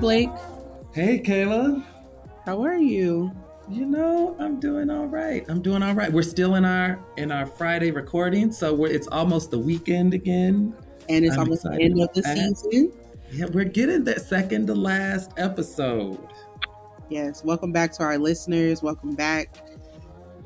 Blake. Hey, Kayla. How are you? You know, I'm doing all right. I'm doing all right. We're still in our in our Friday recording, so we're it's almost the weekend again. And it's I'm almost the end of the season. Yeah, we're getting that second to last episode. Yes, welcome back to our listeners. Welcome back.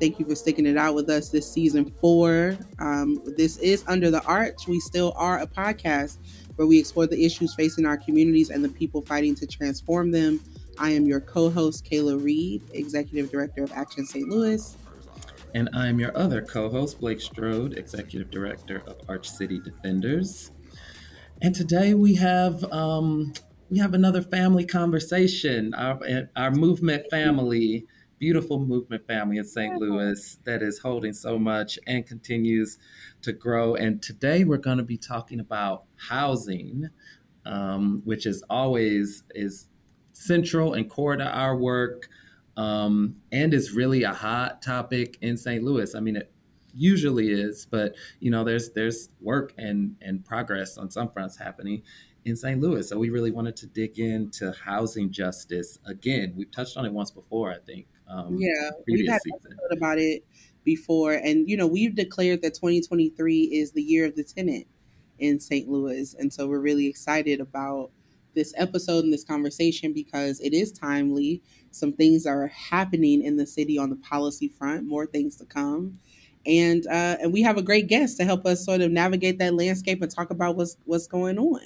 Thank you for sticking it out with us this season four. Um, this is Under the Arch. We still are a podcast where we explore the issues facing our communities and the people fighting to transform them. I am your co host, Kayla Reed, Executive Director of Action St. Louis. And I'm your other co host, Blake Strode, Executive Director of ArchCity Defenders. And today we have um, we have another family conversation. Our, our movement family, beautiful movement family in St. Louis that is holding so much and continues to grow. And today we're going to be talking about housing, um, which is always is central and core to our work um, and is really a hot topic in St. Louis. I mean, it usually is, but you know, there's there's work and and progress on some fronts happening in St. Louis. So we really wanted to dig into housing justice again. We've touched on it once before, I think. Um, yeah, we've had about it before, and you know, we've declared that 2023 is the year of the tenant in St. Louis, and so we're really excited about this episode and this conversation because it is timely. Some things are happening in the city on the policy front, more things to come. And uh, and we have a great guest to help us sort of navigate that landscape and talk about what's what's going on.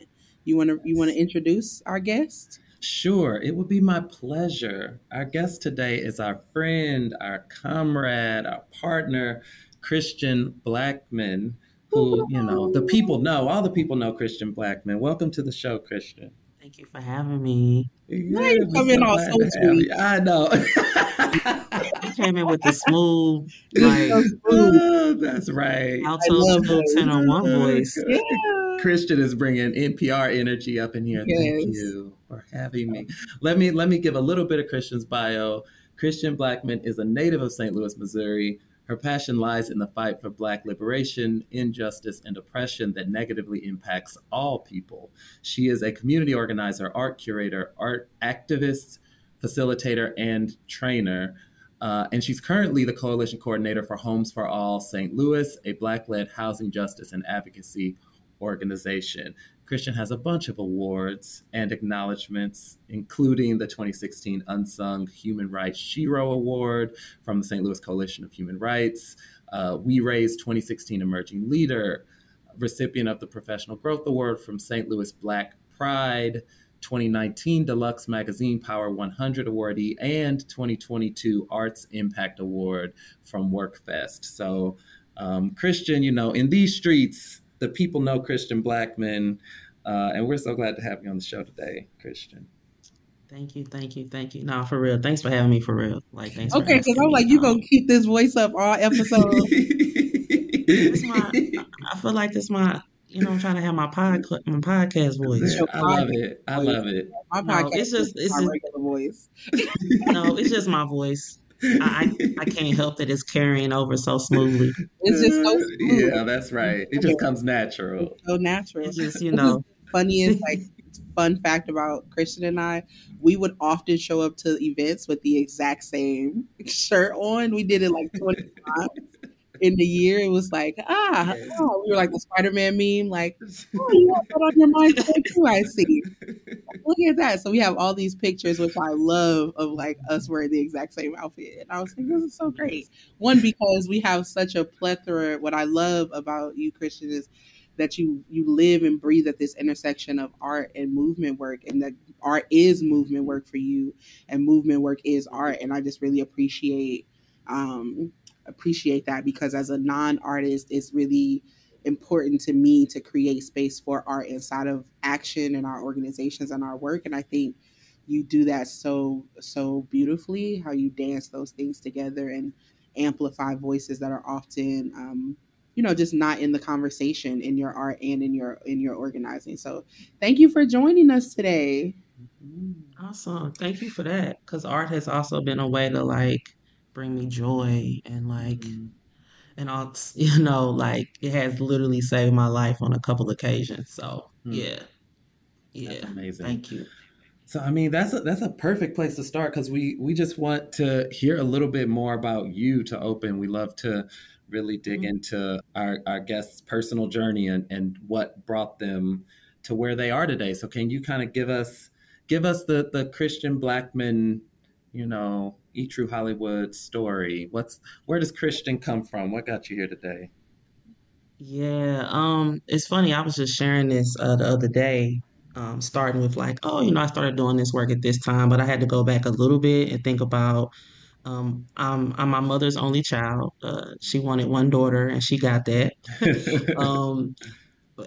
You want to you want to introduce our guest? Sure, it would be my pleasure. Our guest today is our friend, our comrade, our partner, Kristian Blackmon, who, you know, the people know, all the people know Kristian Blackmon. Welcome to the show, Kristian. Thank you for having me. Yeah, you come in all so sweet. I know. you came in with the smooth, like so smooth. Oh, that's right. Alto two tenor one oh, voice. Yeah. Kristian is bringing NPR energy up in here. Yes. Thank you for having me. Let me let me give a little bit of Kristian's bio. Kristian Blackmon is a native of St. Louis, Missouri. Her passion lies in the fight for Black liberation, injustice, and oppression that negatively impacts all people. She is a community organizer, art curator, art activist, facilitator, and trainer. Uh, and she's currently the coalition coordinator for Homes for All St. Louis, a Black led housing justice and advocacy organization. Kristian has a bunch of awards and acknowledgments, including the 2016 Unsung Human Rights Shero Award from the St. Louis Coalition of Human Rights. Uh, we Raised 2016 Emerging Leader, recipient of the Professional Growth Award from St. Louis Black Pride. 2019 Deluxe Magazine Power 100 awardee and 2022 Arts Impact Award from WorkFest. So, um, Kristian, you know, in these streets, the people know Kristian Blackmon, uh, and we're so glad to have you on the show today, Kristian. Thank you, thank you, thank you. No, for real. Thanks for having me. For real. Like, thanks. Okay, because I'm like, you gonna keep this voice up all episode. my, I feel like this my. You know, I'm trying to have my pod, my podcast voice. Yeah, I love it. I love it. My podcast no, it's just it's just, regular voice. no, it's just my voice. I, I can't help that it's carrying over so smoothly. It's just so smooth. yeah, that's right. It just comes natural. It's so natural. It's just you know. Funniest like fun fact about Kristian and I, we would often show up to events with the exact same shirt on. We did it like twenty times in the year, it was like, ah, yes. oh, we were like the Spider Man meme, like, oh, you have that on your mind too, I see. Look at that. So we have all these pictures, which I love, of like us wearing the exact same outfit. And I was like, this is so great. One, because we have such a plethora. What I love about you, Kristian, is that you you live and breathe at this intersection of art and movement work and that art is movement work for you and movement work is art and i just really appreciate um, appreciate that because as a non-artist it's really important to me to create space for art inside of action and our organizations and our work. And i think you do that so so beautifully how you dance those things together and amplify voices that are often um, you know just not in the conversation in your art and in your in your organizing. So thank you for joining us today. Awesome. Thank you for that because art has also been a way to like bring me joy and like mm-hmm. and all you know like it has literally saved my life on a couple occasions so mm. yeah yeah That's amazing thank you So I mean that's a, that's a perfect place to start because we we just want to hear a little bit more about you to open. We love to really dig mm-hmm. into our, our guests' personal journey and, and what brought them to where they are today. So can you kind of give us give us the the Kristian Blackmon, you know, E True Hollywood story? What's where does Kristian come from? What got you here today? Yeah, um, it's funny. I was just sharing this uh, the other day um, starting with like, oh, you know, I started doing this work at this time, but I had to go back a little bit and think about. Um, I'm, I'm my mother's only child. Uh, she wanted one daughter, and she got that. um,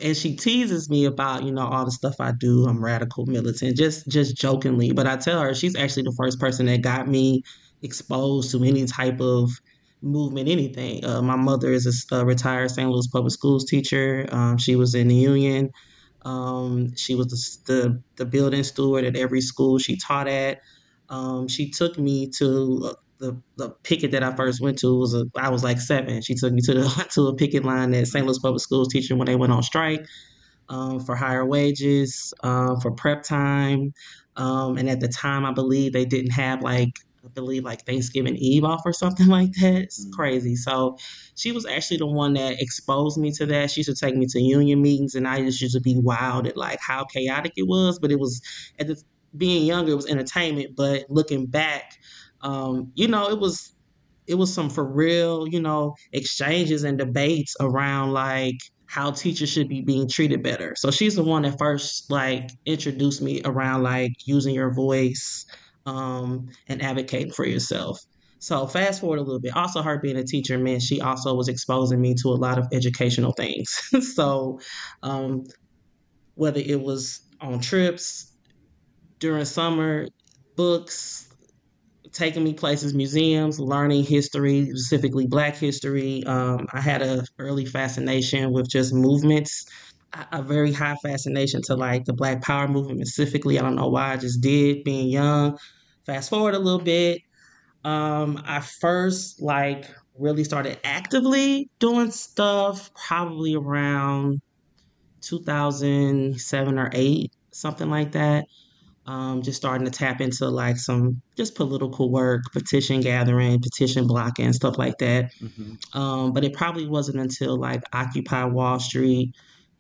and she teases me about you know all the stuff I do. I'm radical militant, just just jokingly. But I tell her she's actually the first person that got me exposed to any type of movement, anything. Uh, my mother is a, a, retired St. Louis public schools teacher. Um, she was in the union. Um, she was the, the, the building steward at every school she taught at. Um, she took me to uh, the the picket that I first went to was a, I was like seven. She took me to the to a picket line at St. Louis Public Schools teaching when they went on strike um, for higher wages, uh, for prep time, um, and at the time I believe they didn't have like I believe like Thanksgiving Eve off or something like that. It's mm-hmm. crazy. So she was actually the one that exposed me to that. She used to take me to union meetings and I just used to be wild at like how chaotic it was. But it was at the being younger, it was entertainment. But looking back, um, you know, it was it was some for real, you know, exchanges and debates around like how teachers should be being treated better. So she's the one that first like introduced me around like using your voice, um, and advocating for yourself. So fast forward a little bit. Also, her being a teacher meant she also was exposing me to a lot of educational things. so, um, whether it was on trips during summer, books, taking me places, museums, learning history, specifically Black history. Um, I had a early fascination with just movements a very high fascination to like the Black Power movement specifically. I don't know why I just did being young. Fast forward a little bit. Um, I first like really started actively doing stuff probably around 2007 or 8, something like that. Um, just starting to tap into like some just political work, petition gathering, petition blocking, stuff like that. Mm-hmm. Um, but it probably wasn't until like Occupy Wall Street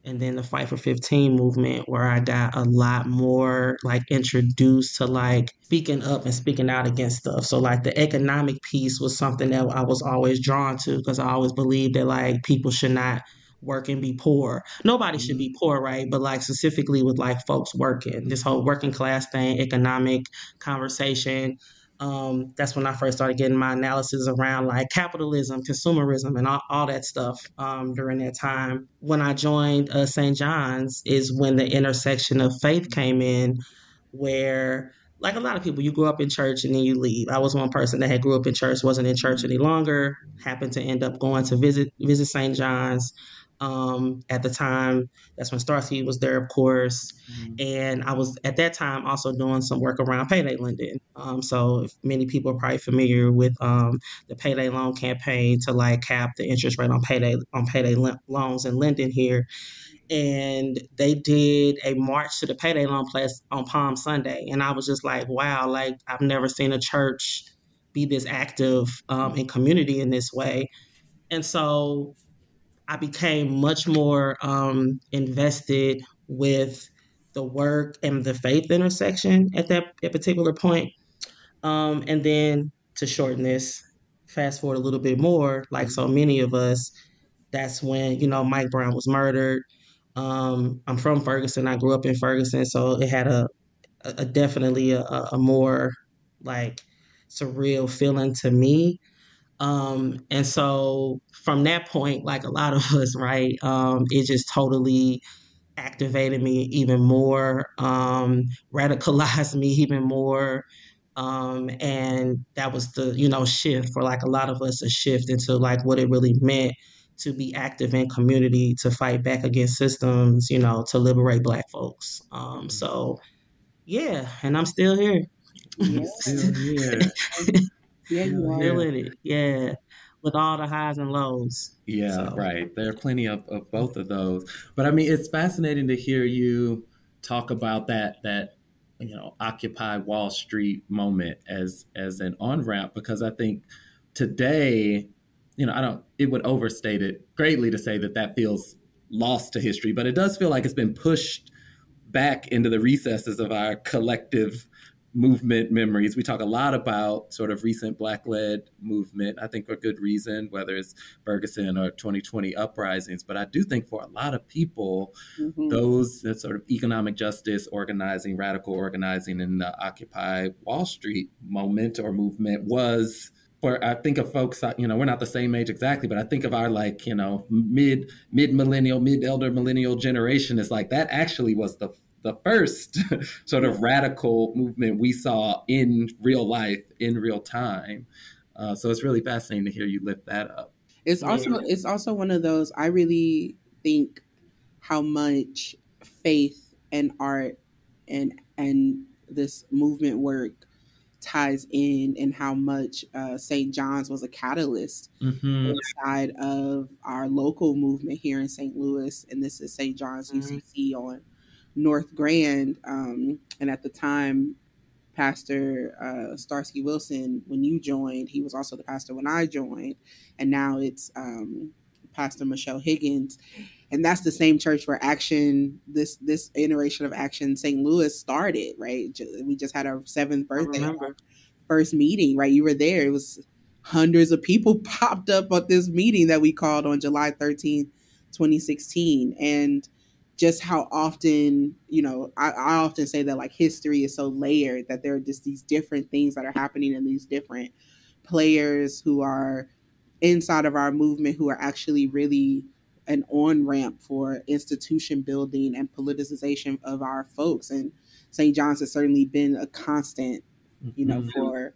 and then the fight for 15 movement where i got a lot more like introduced to like speaking up and speaking out against stuff so like the economic piece was something that i was always drawn to because i always believed that like people should not work and be poor nobody should be poor right but like specifically with like folks working this whole working class thing economic conversation um, that's when I first started getting my analysis around like capitalism, consumerism, and all, all that stuff um, during that time. When I joined uh, St. John's, is when the intersection of faith came in, where like a lot of people, you grew up in church and then you leave. I was one person that had grew up in church, wasn't in church any longer, happened to end up going to visit visit St. John's um, at the time. That's when Starsky was there, of course. Mm-hmm. And I was at that time also doing some work around payday lending. Um, so many people are probably familiar with um, the payday loan campaign to like cap the interest rate on payday on payday loans and lending here. And they did a march to the payday loan place on Palm Sunday, and I was just like, wow, like I've never seen a church be this active um, in community in this way. And so I became much more um, invested with the work and the faith intersection at that at particular point. Um, and then to shorten this, fast forward a little bit more, like so many of us, that's when you know Mike Brown was murdered. Um, I'm from Ferguson. I grew up in Ferguson, so it had a, a definitely a, a more like surreal feeling to me um, and so from that point, like a lot of us, right, um, it just totally activated me even more, um, radicalized me even more. Um, and that was the, you know, shift for like a lot of us, a shift into like what it really meant to be active in community, to fight back against systems, you know, to liberate Black folks. Um, so, yeah, and I'm still here. Yeah. still here. Yeah, you are. Feeling it. Yeah. With all the highs and lows. Yeah, so. right. There are plenty of, of both of those. But I mean, it's fascinating to hear you talk about that that you know Occupy Wall Street moment as as an on ramp because I think today, you know, I don't. It would overstate it greatly to say that that feels lost to history, but it does feel like it's been pushed back into the recesses of our collective movement memories. We talk a lot about sort of recent Black led movement, I think for good reason, whether it's Ferguson or 2020 uprisings. But I do think for a lot of people, mm-hmm. those that sort of economic justice organizing, radical organizing in the Occupy Wall Street moment or movement was. For I think of folks, you know, we're not the same age exactly, but I think of our like, you know, mid mid millennial, mid elder millennial generation is like that. Actually, was the the first sort of radical movement we saw in real life, in real time. Uh, so it's really fascinating to hear you lift that up. It's also it's also one of those I really think how much faith and art and and this movement work ties in and how much uh, St. John's was a catalyst mm-hmm. inside of our local movement here in St. Louis. And this is St. John's mm-hmm. UCC on North Grand, um, and at the time, Pastor uh, Starsky Wilson, when you joined, he was also the pastor when I joined, and now it's um, Pastor Michelle Higgins, and that's the same church where Action this this iteration of Action St. Louis started. Right, we just had our seventh birthday, first meeting. Right, you were there. It was hundreds of people popped up at this meeting that we called on July thirteenth, twenty sixteen, and just how often, you know, I, I, often say that like history is so layered that there are just these different things that are happening in these different players who are inside of our movement who are actually really an on ramp for institution building and politicization of our folks. And St. John's has certainly been a constant, you know, mm-hmm. for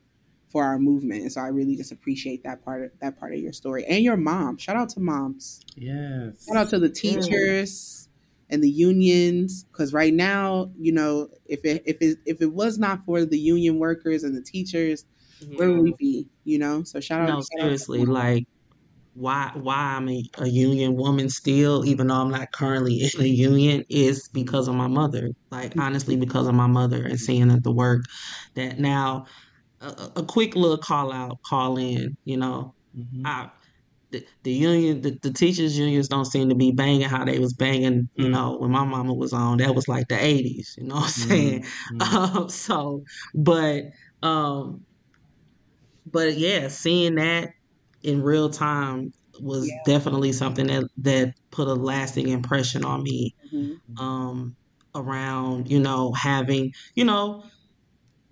for our movement. And so I really just appreciate that part of that part of your story. And your mom. Shout out to moms. Yes. Shout out to the teachers and the unions because right now you know if it if it if it was not for the union workers and the teachers yeah. where would we be you know so shout out no seriously out like why why I'm a, a, union woman still, even though I'm not currently in a union, is because of my mother. Like honestly, because of my mother and seeing that the work that now a, a quick little call out, call in. You know, mm-hmm. I the, the union, the, the teachers unions don't seem to be banging how they was banging, you know, when my mama was on. That was like the '80s, you know what I'm mm-hmm. saying? Mm-hmm. Um, so, but, um, but yeah, seeing that in real time was yeah. definitely something that that put a lasting impression on me. Mm-hmm. Um, around you know having you know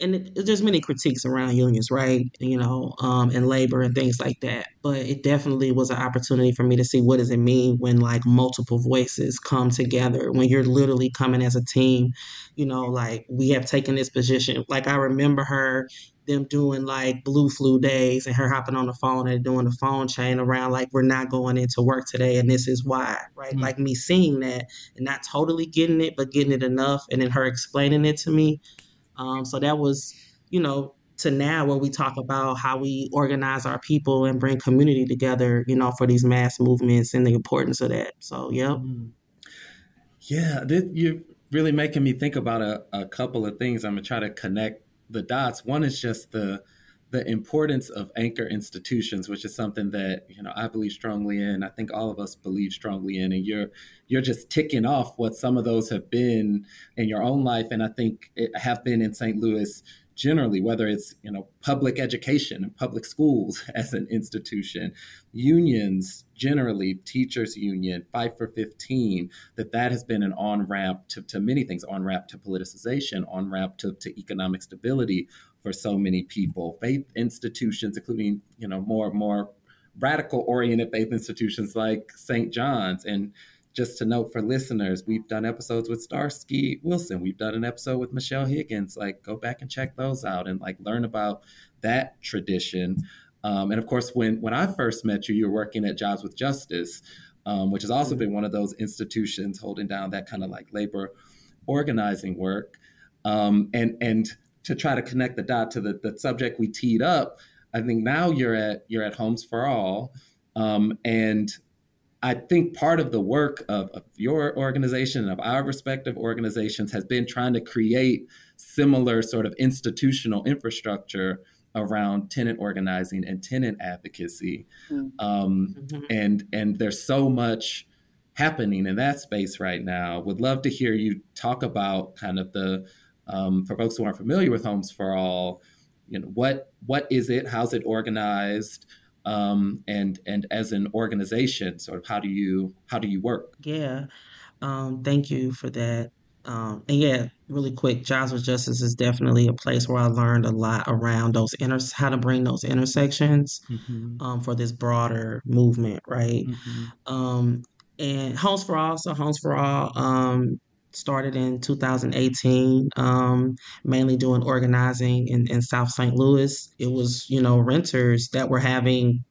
and it, there's many critiques around unions, right? You know, um, and labor and things like that. But it definitely was an opportunity for me to see what does it mean when like multiple voices come together, when you're literally coming as a team. You know, like we have taken this position. Like I remember her them doing like blue flu days and her hopping on the phone and doing the phone chain around like we're not going into work today and this is why right mm-hmm. like me seeing that and not totally getting it but getting it enough and then her explaining it to me um, so that was, you know, to now where we talk about how we organize our people and bring community together, you know, for these mass movements and the importance of that. So, yep. Mm-hmm. Yeah, this, you're really making me think about a, a couple of things. I'm gonna try to connect the dots. One is just the the importance of anchor institutions, which is something that you know I believe strongly in. I think all of us believe strongly in, and you're you're just ticking off what some of those have been in your own life, and I think it have been in St. Louis generally, whether it's you know public education and public schools as an institution, unions generally, teachers union, Fight for 15, that that has been an on ramp to, to many things, on ramp to politicization, on ramp to, to economic stability, for so many people. Faith institutions, including you know more more radical oriented faith institutions like St. John's. And just to note for listeners, we've done episodes with Starsky Wilson. We've done an episode with Michelle Higgins. Like, go back and check those out and like learn about that tradition. Um, and of course, when when I first met you, you were working at Jobs with Justice, um, which has also mm-hmm. been one of those institutions holding down that kind of like labor organizing work. Um, and and to try to connect the dot to the, the subject we teed up, I think now you're at you're at Homes for All, um, and I think part of the work of, of, your organization and of our respective organizations has been trying to create similar sort of institutional infrastructure around tenant organizing and tenant advocacy. Mm-hmm. Um, mm-hmm. And and there's so much happening in that space right now. Would love to hear you talk about kind of the um, for folks who aren't familiar with Homes for All. You know what what is it? How's it organized? Um, and and as an organization, sort of how do you how do you work? Yeah, um, thank you for that. Um, and yeah, really quick, Jobs with Justice is definitely a place where I learned a lot around those inter how to bring those intersections mm-hmm. um, for this broader movement, right? Mm-hmm. Um, and Homes for All, so Homes for All um, started in 2018, um, mainly doing organizing in, in South St. Louis. It was, you know, renters that were having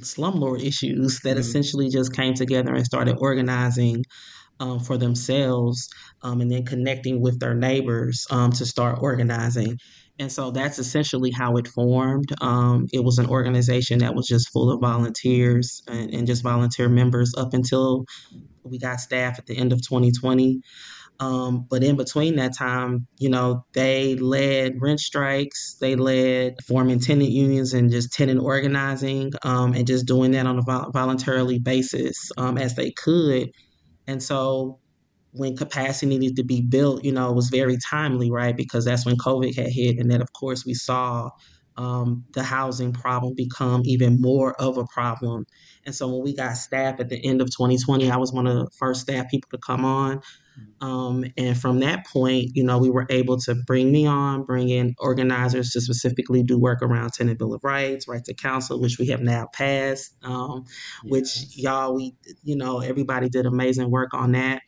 slumlord issues that mm-hmm. essentially just came together and started organizing um, for themselves um, and then connecting with their neighbors um, to start organizing. And so that's essentially how it formed. Um, it was an organization that was just full of volunteers and, and, just volunteer members up until we got staff at the end of 2020. Um, but in between that time, you know, they led rent strikes, they led forming tenant unions and just tenant organizing um, and just doing that on a vol- voluntarily basis as they could and so when capacity needed to be built, you know, it was very timely, right? Because that's when COVID had hit. And then, of course, we saw um, the housing problem become even more of a problem. And so when we got staff at the end of 2020, I was one of the first staff people to come on. Um, and from that point, you know, we were able to bring me on, bring in organizers to specifically do work around Tenant Bill of Rights, Right to Counsel, which we have now passed, um, yes. which y'all, we, you know, everybody did amazing work on that.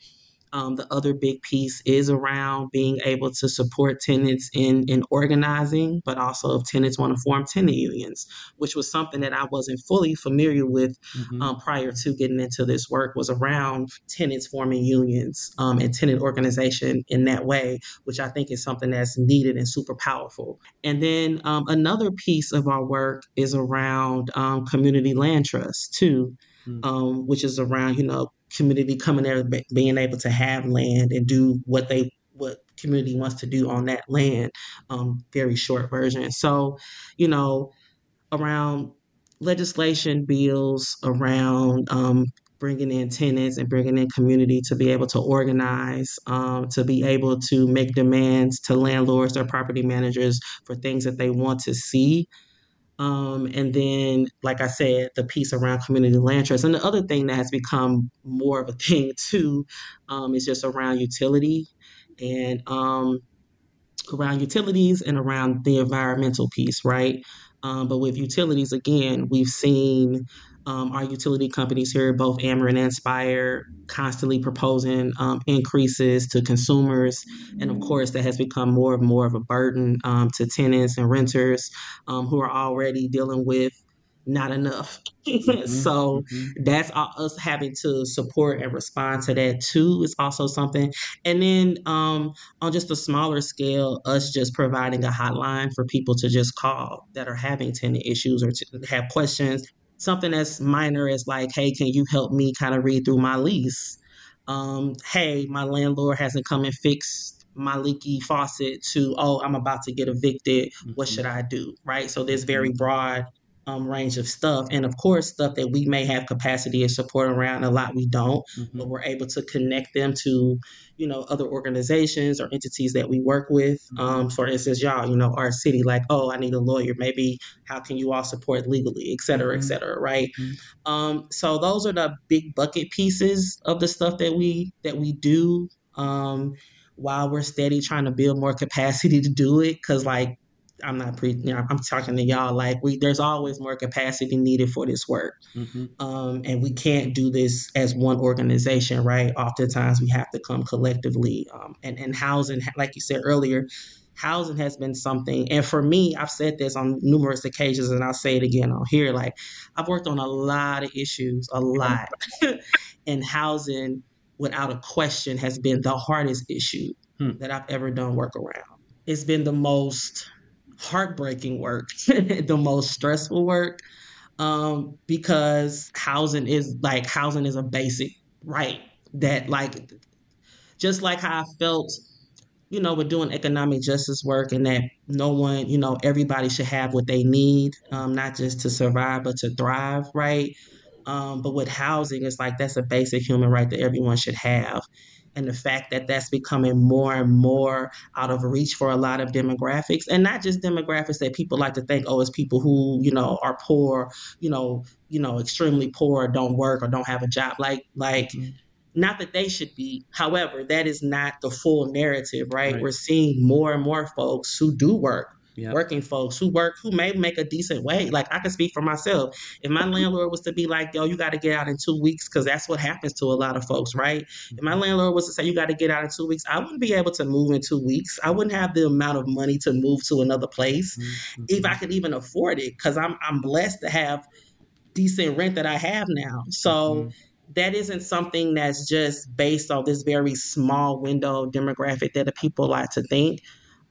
Um, the other big piece is around being able to support tenants in, in organizing, but also if tenants want to form tenant unions, which was something that I wasn't fully familiar with mm-hmm. um, prior to getting into this work, was around tenants forming unions um, and tenant organization in that way, which I think is something that's needed and super powerful. And then um, another piece of our work is around um, community land trust, too. Mm-hmm. which is around, you know, community coming there being able to have land and do what they what community wants to do on that land um, very short version so you know around legislation bills around um, bringing in tenants and bringing in community to be able to organize, um, to be able to make demands to landlords or property managers for things that they want to see um, and then, like I said, the piece around community land trust. And the other thing that has become more of a thing too um, is just around utility and um, around utilities and around the environmental piece, right? Um, but with utilities, again, we've seen um, our utility companies here, both Ameren and Spire, constantly proposing um, increases to consumers. And of course, that has become more and more of a burden um, to tenants and renters um, who are already dealing with not enough. Mm-hmm, so mm-hmm. that's us having to support and respond to that too is also something. And then um, on just a smaller scale, us just providing a hotline for people to just call that are having tenant issues or to have questions something as minor as like, hey, can you help me kind of read through my lease? Um, hey, my landlord hasn't come and fixed my leaky faucet to, oh, I'm about to get evicted. Mm-hmm. What should I do? Right. So there's very mm-hmm. broad um, range of stuff. And of course, stuff that we may have capacity and support around, a lot we don't, mm-hmm. but we're able to connect them to, you know, other organizations or entities that we work with. Mm-hmm. Um, for instance, y'all, you know, our city, like, oh, I need a lawyer. Maybe how can you all support legally, et cetera, mm-hmm. et cetera, right? Mm-hmm. Um, so those are the big bucket pieces of the stuff that we that we do. Um, while we're steady trying to build more capacity to do it, because like I'm not pre. You know, I'm talking to y'all like we. There's always more capacity needed for this work, mm-hmm. um, and we can't do this as one organization, right? Oftentimes we have to come collectively. Um, and and housing, like you said earlier, housing has been something. And for me, I've said this on numerous occasions, and I'll say it again on here. Like I've worked on a lot of issues, a lot, and housing, without a question, has been the hardest issue hmm. that I've ever done work around. It's been the most heartbreaking work, the most stressful work. um, because housing is like housing is a basic right that like just like how I felt you know, we're doing economic justice work and that no one, you know, everybody should have what they need, um, not just to survive, but to thrive, right? Um, but with housing, it's like that's a basic human right that everyone should have. And the fact that that's becoming more and more out of reach for a lot of demographics, and not just demographics that people like to think, oh, it's people who you know are poor, you know, you know, extremely poor, don't work or don't have a job. Like, like. Mm-hmm not that they should be. However, that is not the full narrative, right? right. We're seeing more and more folks who do work, yep. working folks who work, who may make a decent wage. Like I can speak for myself. If my landlord was to be like, yo, you got to get out in two weeks, because that's what happens to a lot of folks, right? If my landlord was to say, you got to get out in two weeks, I wouldn't be able to move in two weeks. I wouldn't have the amount of money to move to another place mm-hmm. if I could even afford it, because I'm, I'm blessed to have decent rent that I have now. So, mm-hmm that isn't something that's just based on this very small window demographic that the people like to think.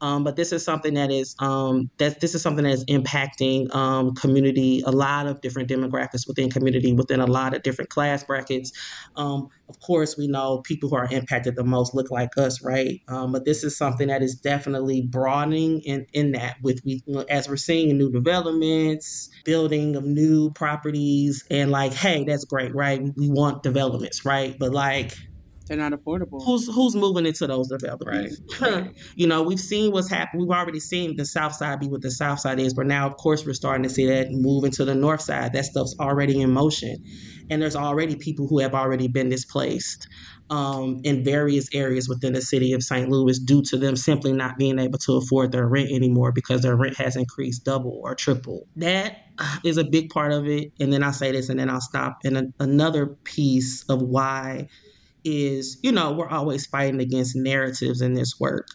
Um, but this is something that is um, that this is something that is impacting um, community, a lot of different demographics within community, within a lot of different class brackets. Um, of course, we know people who are impacted the most look like us, right? Um, but this is something that is definitely broadening in, in that with we as we're seeing new developments, building of new properties, and like, hey, that's great, right? We want developments, right? But like they're not affordable. Who's who's moving into those developments? Right. you know, we've seen what's happened. We've already seen the South Side be what the South Side is, but now, of course, we're starting to see that move into the North Side. That stuff's already in motion, and there's already people who have already been displaced um, in various areas within the city of St. Louis due to them simply not being able to afford their rent anymore because their rent has increased double or triple. That is a big part of it. And then I'll say this, and then I'll stop. And a, another piece of why is, you know, we're always fighting against narratives in this work.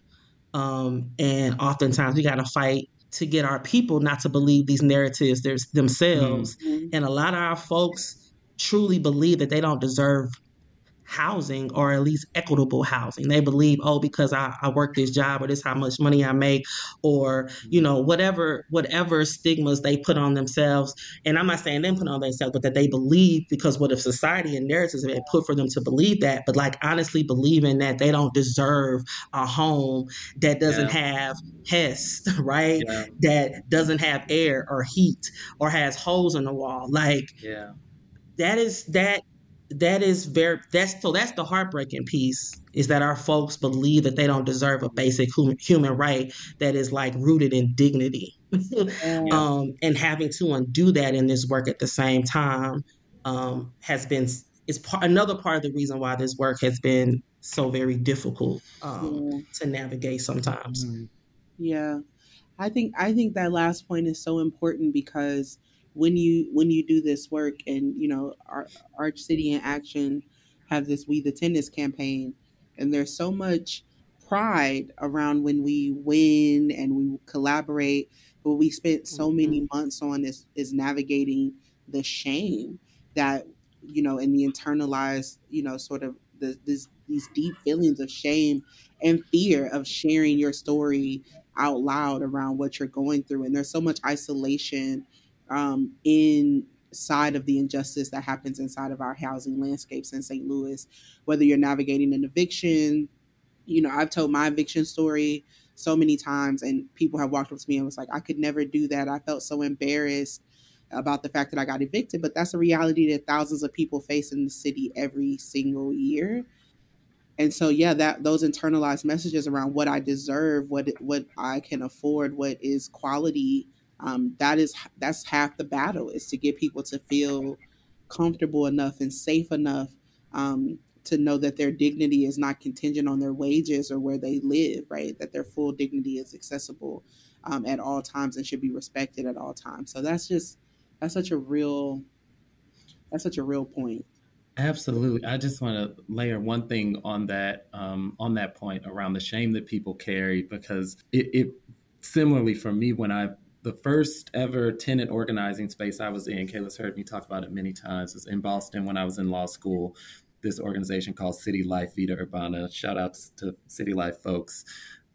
Um, and oftentimes we got to fight to get our people not to believe these narratives there's themselves. Mm-hmm. And a lot of our folks truly believe that they don't deserve housing or at least equitable housing. They believe, oh, because I, I work this job or this how much money I make, or you know, whatever whatever stigmas they put on themselves. And I'm not saying them put on themselves, but that they believe because what if society and narratives have been put for them to believe that, but like honestly believing that they don't deserve a home that doesn't yeah. have HEST, right? Yeah. That doesn't have air or heat or has holes in the wall. Like yeah. that is that that is very that's so that's the heartbreaking piece is that our folks believe that they don't deserve a basic human right that is like rooted in dignity yeah. um, and having to undo that in this work at the same time um, has been is part, another part of the reason why this work has been so very difficult um, yeah. to navigate sometimes mm-hmm. yeah i think i think that last point is so important because when you when you do this work and you know our arch city in action have this we the tennis campaign and there's so much pride around when we win and we collaborate but we spent so mm-hmm. many months on is is navigating the shame that you know and the internalized you know sort of the, this, these deep feelings of shame and fear of sharing your story out loud around what you're going through and there's so much isolation um, inside of the injustice that happens inside of our housing landscapes in St. Louis, whether you're navigating an eviction. You know, I've told my eviction story so many times, and people have walked up to me and was like, I could never do that. I felt so embarrassed about the fact that I got evicted, but that's a reality that thousands of people face in the city every single year. And so, yeah, that those internalized messages around what I deserve, what what I can afford, what is quality um, that is that's half the battle is to get people to feel comfortable enough and safe enough um, to know that their dignity is not contingent on their wages or where they live right? That their full dignity is accessible um, at all times and should be respected at all times. So that's just that's such a real that's such a real point. Absolutely. I just want to layer one thing on that um, on that point around the shame that people carry because it, it similarly for me when I the first ever tenant organizing space I was in, Kayla's heard me talk about it many times, was in Boston when I was in law school. This organization called City Life Vida Urbana. Shout out to City Life folks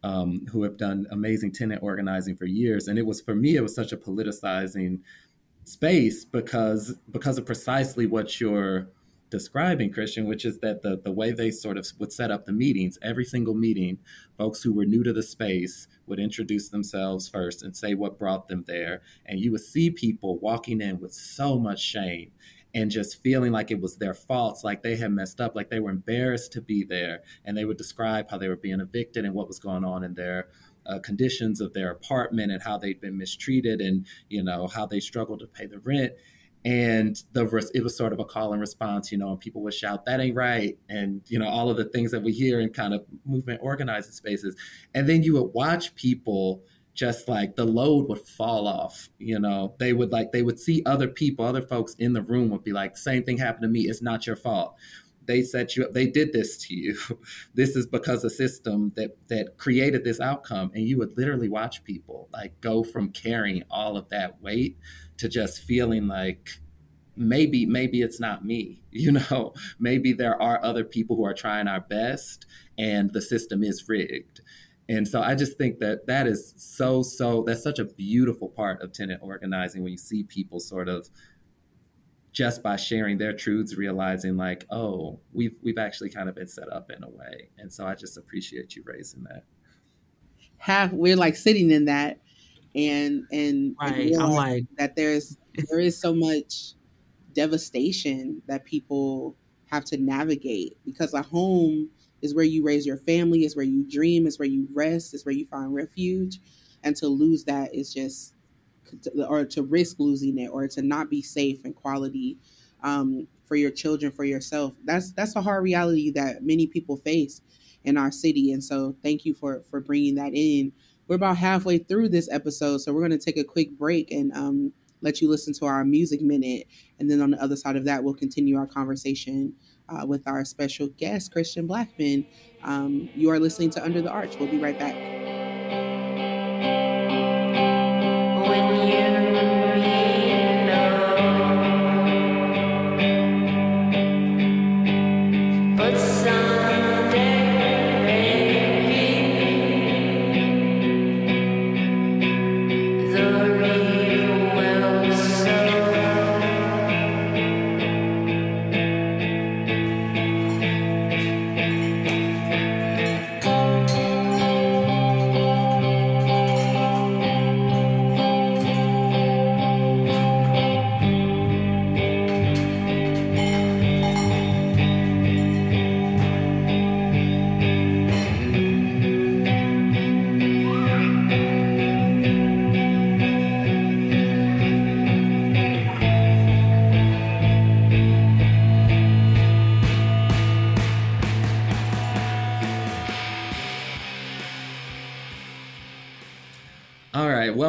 um, who have done amazing tenant organizing for years. And it was, for me, it was such a politicizing space because because of precisely what you're describing, Kristian, which is that the, the way they sort of would set up the meetings, every single meeting, folks who were new to the space would introduce themselves first and say what brought them there. And you would see people walking in with so much shame and just feeling like it was their faults, like they had messed up, like they were embarrassed to be there. And they would describe how they were being evicted and what was going on in their uh, conditions of their apartment and how they'd been mistreated and, you know, how they struggled to pay the rent and the it was sort of a call and response you know and people would shout that ain't right and you know all of the things that we hear in kind of movement organizing spaces. And then you would watch people just like the load would fall off you know. They would like they would see other people other folks in the room would be like same thing happened to me. It's not your fault they set you up they did this to you. This is because a system that that created this outcome and you would literally watch people like go from carrying all of that weight to just feeling like maybe maybe it's not me you know? Maybe there are other people who are trying our best and the system is rigged. And so i just think that that is so so that's such a beautiful part of tenant organizing when you see people sort of just by sharing their truths realizing like oh we've we've actually kind of been set up in a way. And so i just appreciate you raising that. Half we're like sitting in that and and, right. and I'm like that there's there is so much devastation that people have to navigate because a home is where you raise your family, is where you dream, is where you rest, is where you find refuge, and to lose that is just or to risk losing it or to not be safe and quality um, for your children for yourself that's that's a hard reality that many people face in our city and so thank you for for bringing that in we're about halfway through this episode, so we're going to take a quick break and um, let you listen to our music minute. And then on the other side of that, we'll continue our conversation uh, with our special guest, Kristian Blackmon. Um, you are listening to Under the Arch. We'll be right back.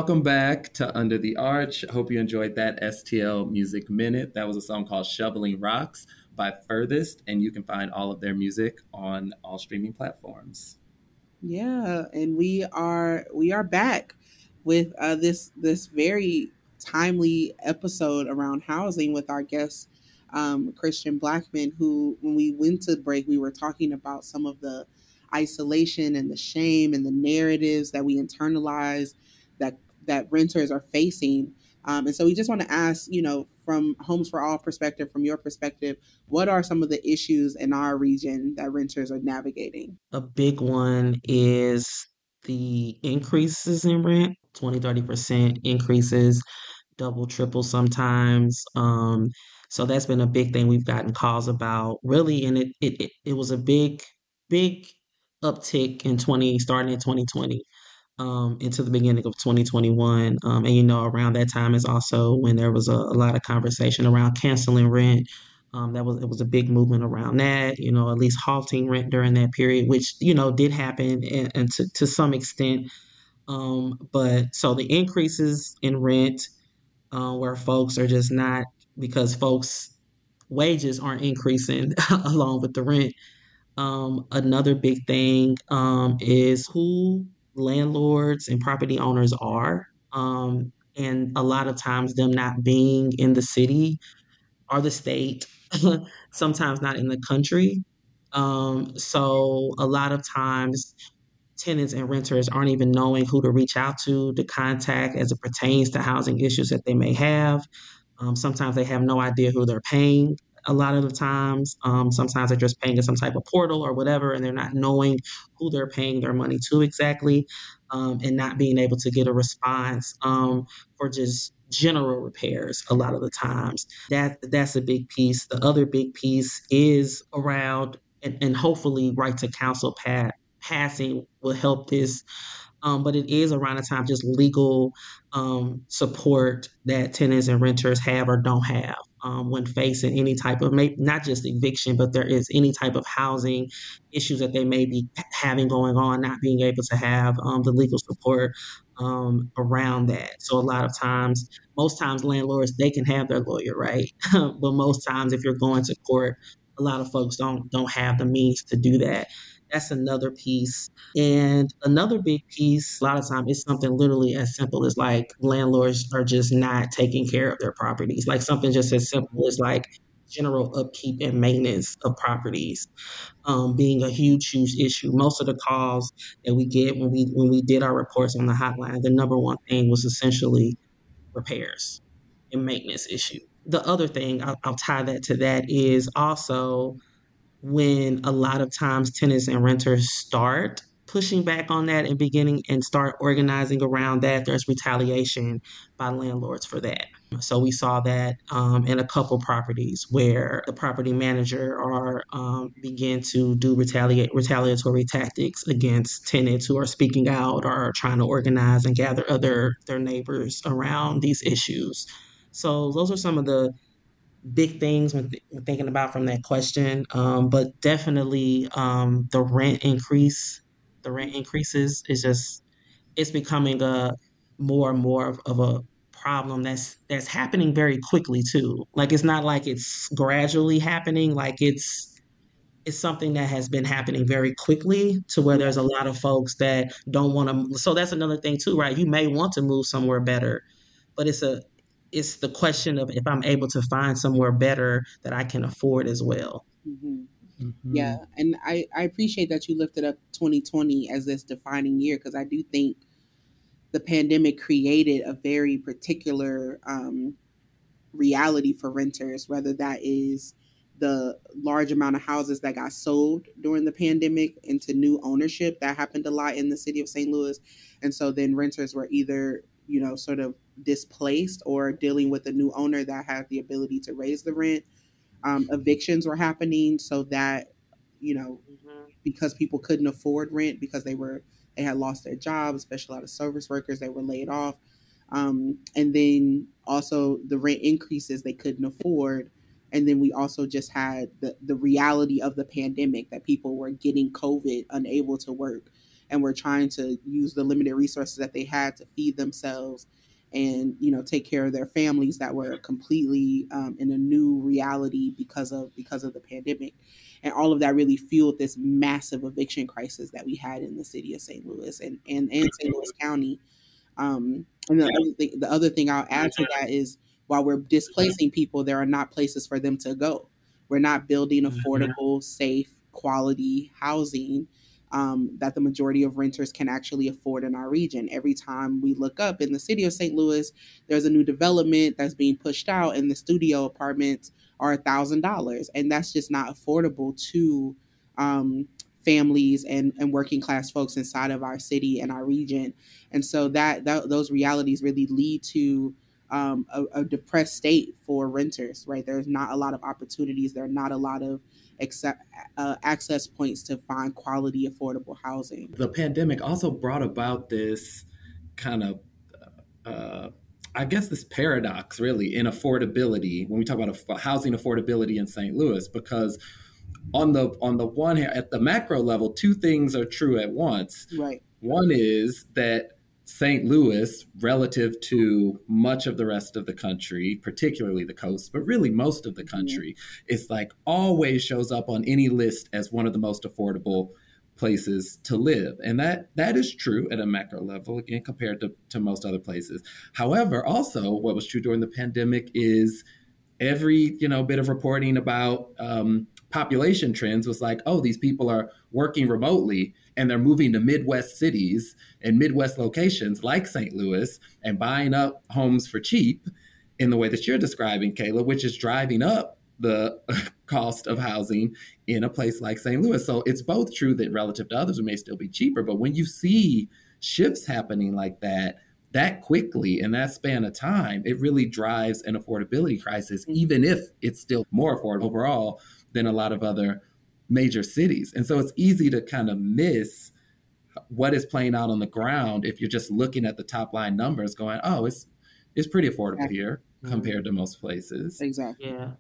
Welcome back to Under the Arch. Hope you enjoyed that STL Music Minute. That was a song called Shoveling Rocks by Furthest, and you can find all of their music on all streaming platforms. Yeah, and we are we are back with uh, this this very timely episode around housing with our guest um, Kristian Blackmon, who when we went to break, we were talking about some of the isolation and the shame and the narratives that we internalize that renters are facing. Um, and so we just want to ask, you know, from Homes for All perspective, from your perspective, what are some of the issues in our region that renters are navigating? A big one is the increases in rent 20, 30% increases, double, triple sometimes. Um, so that's been a big thing we've gotten calls about, really. And it, it, it was a big, big uptick in 20, starting in 2020 um, into the beginning of 2021. Um, and, you know, around that time is also when there was a, a lot of conversation around canceling rent. Um, that was it was a big movement around that, you know, at least halting rent during that period, which you know did happen and, and to, to some extent. Um, but so the increases in rent, uh, where folks are just not because folks' wages aren't increasing along with the rent. Um, another big thing um, is who landlords and property owners are. Um, and a lot of times, them not being in the city or the state, sometimes not in the country. Um, so, a lot of times, tenants and renters aren't even knowing who to reach out to to contact as it pertains to housing issues that they may have. Um, sometimes they have no idea who they're paying a lot of the times. Um, sometimes they're just paying in some type of portal or whatever, and they're not knowing who they're paying their money to exactly, um, and not being able to get a response um, for just general repairs a lot of the times. That that's a big piece. The other big piece is around and, and hopefully right to counsel pat passing will help this um, but it is around the time just legal um, support that tenants and renters have or don't have um, when facing any type of not just eviction, but there is any type of housing issues that they may be having going on, not being able to have um, the legal support um, around that. So a lot of times, most times landlords they can have their lawyer, right? but most times, if you're going to court, a lot of folks don't don't have the means to do that. That's another piece. And another big piece, a lot of time, is something literally as simple as like landlords are just not taking care of their properties. Like something just as simple as like general upkeep and maintenance of properties um, being a huge, huge issue. Most of the calls that we get when we when we did our reports on the hotline, the number one thing was essentially repairs and maintenance issue. The other thing I'll, I'll tie that to that is also when a lot of times tenants and renters start pushing back on that and beginning and start organizing around that, there's retaliation by landlords for that. So we saw that um, in a couple properties where the property manager or um, begin to do retaliate retaliatory tactics against tenants who are speaking out or trying to organize and gather other their neighbors around these issues. So those are some of the big things when, th- when thinking about from that question. Um, but definitely um, the rent increase, the rent increases is just it's becoming a more and more of, of a problem that's that's happening very quickly too. Like it's not like it's gradually happening. Like it's it's something that has been happening very quickly to where there's a lot of folks that don't want to so that's another thing too right you may want to move somewhere better but it's a it's the question of if I'm able to find somewhere better that I can afford as well. Mm-hmm. Mm-hmm. Yeah, and I, I appreciate that you lifted up 2020 as this defining year because I do think the pandemic created a very particular um, reality for renters, whether that is the large amount of houses that got sold during the pandemic into new ownership that happened a lot in the city of St. Louis. And so then renters were either, you know, sort of displaced or dealing with a new owner that had the ability to raise the rent. Um, evictions were happening so that, you know, mm-hmm. because people couldn't afford rent because they were they had lost their jobs, especially a lot of service workers, they were laid off. Um, and then also the rent increases they couldn't afford. And then we also just had the, the reality of the pandemic that people were getting COVID, unable to work, and were trying to use the limited resources that they had to feed themselves and you know take care of their families that were completely um, in a new reality because of because of the pandemic. And all of that really fueled this massive eviction crisis that we had in the city of st louis and and, and st louis county. Um, and the other, thing, the other thing i'll add to that is while we're displacing people there are not places for them to go. We're not building mm-hmm. affordable safe quality housing um, that the majority of renters can actually afford in our region. Every time we look up in the city of St. Louis, there's a new development that's being pushed out, and the studio apartments are a thousand dollars, and that's just not affordable to um, families and, and working class folks inside of our city and our region. And so that, that those realities really lead to um, a, a, depressed state for renters, right? There's not a lot of opportunities. There are not a lot of accept, uh, access points to find quality, affordable housing. The pandemic also brought about this kind of, uh, I guess, this paradox really in affordability when we talk about housing affordability in St. Louis, because on the on the one hand, at the macro level, two things are true at once. Right. One is that St. Louis, relative to much of the rest of the country, particularly the coast, but really most of the mm-hmm. country, mm-hmm. it's like always shows up on any list as one of the most affordable places to live. And that that is true at a macro level, again, compared to, to most other places. However, also what was true during the pandemic is every, you know, bit of reporting about um, population trends was like, oh, these people are working remotely and they're moving to Midwest cities and Midwest locations like St. Louis and buying up homes for cheap in the way that you're describing, Kayla, which is driving up the cost of housing in a place like St. Louis. So it's both true that relative to others, it may still be cheaper, but when you see shifts happening like that, that quickly in that span of time, it really drives an affordability crisis, mm-hmm. even if it's still more affordable overall than a lot of other major cities. And so it's easy to kind of miss what is playing out on the ground if you're just looking at the top line numbers going, oh, it's it's pretty affordable exactly. here compared to most places. Exactly. Yeah.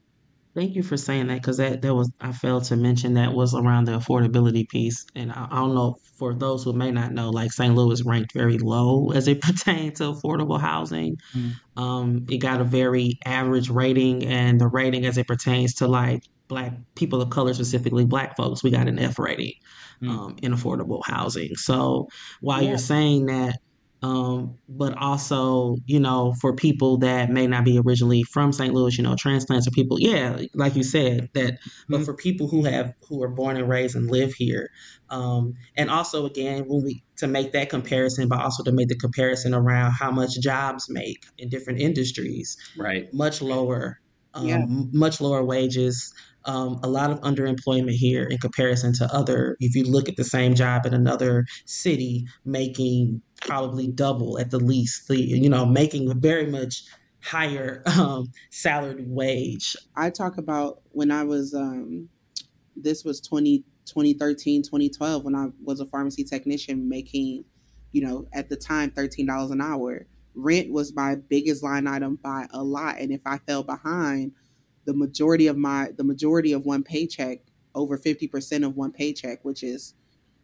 Thank you for saying that because that, that was I failed to mention that was around the affordability piece. And I, I don't know for those who may not know, like St. Louis ranked very low as it pertains to affordable housing. Mm-hmm. Um, it got a very average rating, and the rating as it pertains to like black people of color, specifically black folks, we got an F rating mm. um, in affordable housing. So while yeah. you're saying that, um, but also, you know, for people that may not be originally from St. Louis, you know, transplants or people, yeah, like you said, that, mm-hmm. but for people who have, who are born and raised and live here, um, and also again, when we, to make that comparison, but also to make the comparison around how much jobs make in different industries, right? Much lower, um, yeah. much lower wages, um, a lot of underemployment here in comparison to other. If you look at the same job in another city, making probably double at the least, the you know making very much higher um, salaried wage. I talk about when I was um, this was 20, 2013, 2012 when I was a pharmacy technician making, you know, at the time $13 an hour. Rent was my biggest line item by a lot. And if I fell behind, the majority of my the majority of one paycheck over 50% of one paycheck which is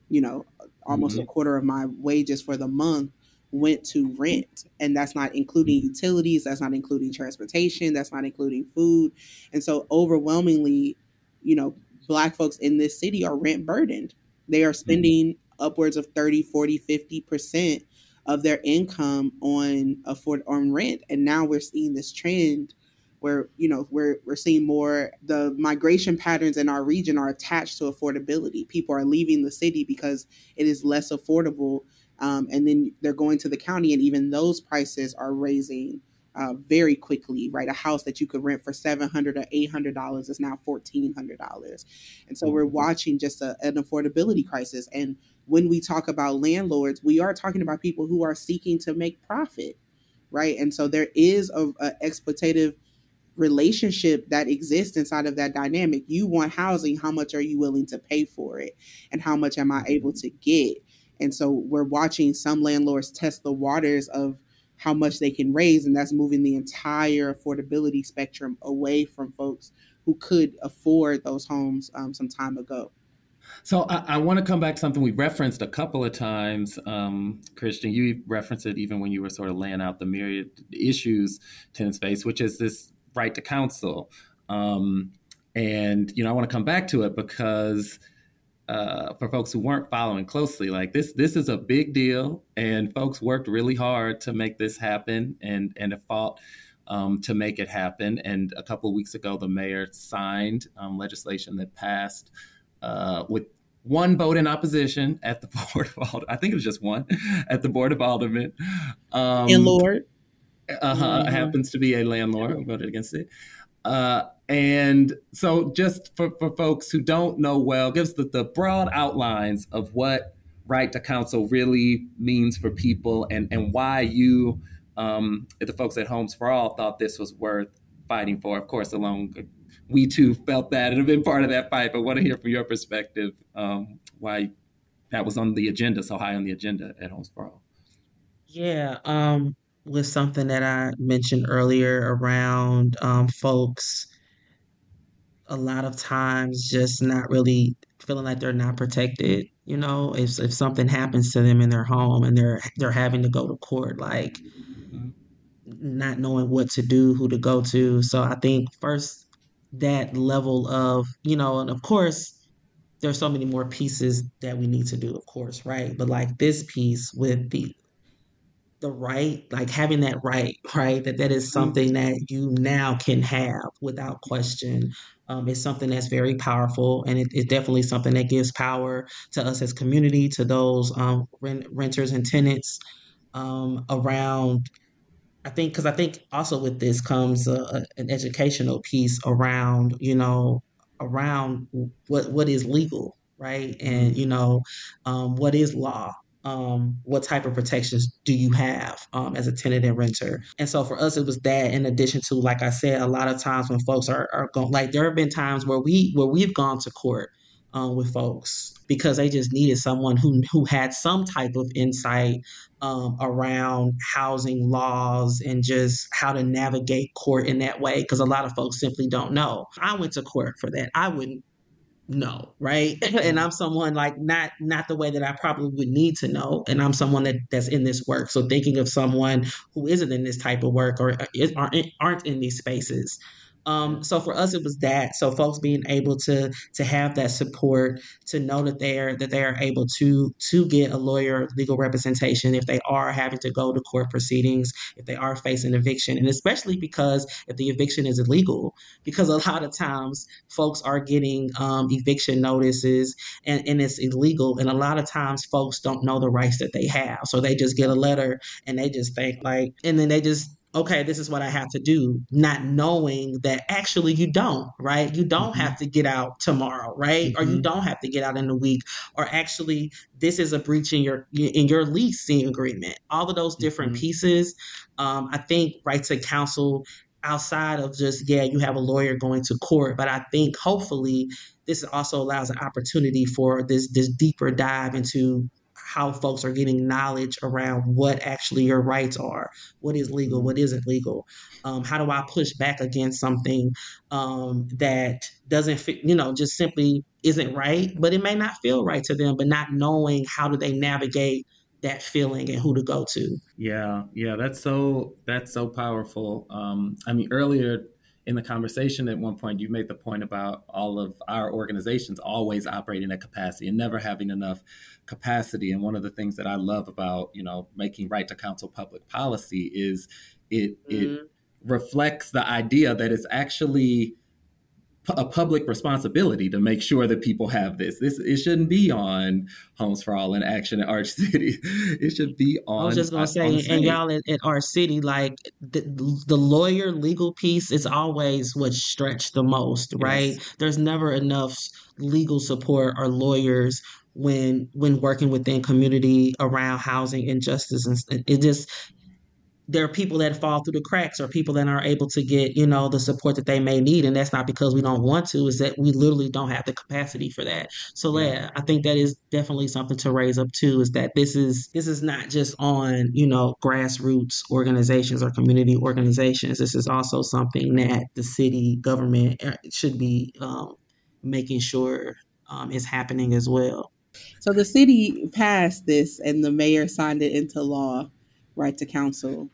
you know almost mm-hmm. a quarter of my wages for the month went to rent and that's not including utilities that's not including transportation that's not including food and so overwhelmingly you know black folks in this city are rent burdened they are mm-hmm. spending mm-hmm. upwards of 30 40 50% of their income on afford on rent and now we're seeing this trend where you know we're we're seeing more the migration patterns in our region are attached to affordability. People are leaving the city because it is less affordable, um, and then they're going to the county, and even those prices are raising uh, very quickly. Right, a house that you could rent for seven hundred or eight hundred dollars is now fourteen hundred dollars, and so we're mm-hmm. watching just a, an affordability crisis. And when we talk about landlords, we are talking about people who are seeking to make profit, right? And so there is a, a exploitative relationship that exists inside of that dynamic. You want housing, how much are you willing to pay for it? And how much am I able to get? And so we're watching some landlords test the waters of how much they can raise, and that's moving the entire affordability spectrum away from folks who could afford those homes um, some time ago. So I, I want to come back to something we referenced a couple of times, um, Kristian. You referenced it even when you were sort of laying out the myriad issues tenants face, which is this right to counsel. Um, and you know, I want to come back to it because uh, for folks who weren't following closely, like this, this is a big deal, and folks worked really hard to make this happen, and and have fought um, to make it happen. And a couple weeks ago, the mayor signed um, legislation that passed uh, with one vote in opposition at the board of aldermen. I think it was just one at the board of aldermen. Um, and Lord, uh-huh, mm-hmm. happens to be a landlord who voted against it. Uh, and so, just for, for folks who don't know well, gives the, the broad outlines of what right to counsel really means for people and, and why you, um, the folks at Homes for All, thought this was worth fighting for. Of course, along we too felt that and have been part of that fight, but want to hear from your perspective um, why that was on the agenda, so high on the agenda at Homes for All. Yeah, um, was something that I mentioned earlier around um, folks a lot of times just not really feeling like they're not protected. You know, if if something happens to them in their home and they're they're having to go to court, like mm-hmm. not knowing what to do, who to go to. So I think first that level of you know, and of course there's so many more pieces that we need to do, of course, right? But like this piece with the the right, like having that right, right? That that is mm-hmm. something that you now can have without question. um, is something that's very powerful, and it, it's definitely something that gives power to us as community, to those um, rent, renters and tenants um, around. I think because I think also with this comes a, a, an educational piece around you know around what what is legal, right, and you know um, what is law, um, what type of protections do you have um, as a tenant and renter? And so for us, it was that. In addition to, like I said, a lot of times when folks are, are going, like there have been times where we where we've gone to court um, with folks because they just needed someone who who had some type of insight um, around housing laws and just how to navigate court in that way because a lot of folks simply don't know. I went to court for that. I wouldn't know right and mm-hmm. i'm someone like not not the way that i probably would need to know and i'm someone that that's in this work so thinking of someone who isn't in this type of work or uh, aren't aren't in these spaces um, so for us, it was that. So folks being able to to have that support, to know that they're that they are able to to get a lawyer, legal representation if they are having to go to court proceedings, if they are facing eviction, and especially because if the eviction is illegal, because a lot of times folks are getting um, eviction notices and, and it's illegal, and a lot of times folks don't know the rights that they have, so they just get a letter and they just think like, and then they just okay, this is what I have to do, not knowing that actually you don't, right? You don't mm-hmm. have to get out tomorrow, right? Mm-hmm. Or you mm-hmm. don't have to get out in a week, or actually this is a breach in your in your leasing agreement. All of those different mm-hmm. pieces. Um, I think right to counsel outside of just yeah, you have a lawyer going to court, but I think hopefully this also allows an opportunity for this this deeper dive into how folks are getting knowledge around what actually your rights are, what is legal, what isn't legal. Um, how do I push back against something um, that doesn't fit, you know, just simply isn't right, but it may not feel right to them, but not knowing how do they navigate that feeling and who to go to. Yeah, yeah, that's so that's so powerful. Um, I mean, earlier in the conversation at one point you made the point about all of our organizations always operating at capacity and never having enough capacity and one of the things that i love about you know making right to counsel public policy is it mm-hmm. it reflects the idea that it's actually a public responsibility to make sure that people have this. This it shouldn't be on Homes for All and Action at Arch City. It should be on. I was just gonna say, and y'all at, at Arch City, like the, the lawyer legal piece is always what stretched the most, right? Yes. There's never enough legal support or lawyers when when working within community around housing injustice and it just there are people that fall through the cracks or people that are able to get you know the support that they may need and that's not because we don't want to is that we literally don't have the capacity for that. So yeah, i think that is definitely something to raise up too is that this is this is not just on you know grassroots organizations or community organizations. This is also something that the city government uh, should be um, making sure um, is happening as well. So the city passed this and the mayor signed it into law right to counsel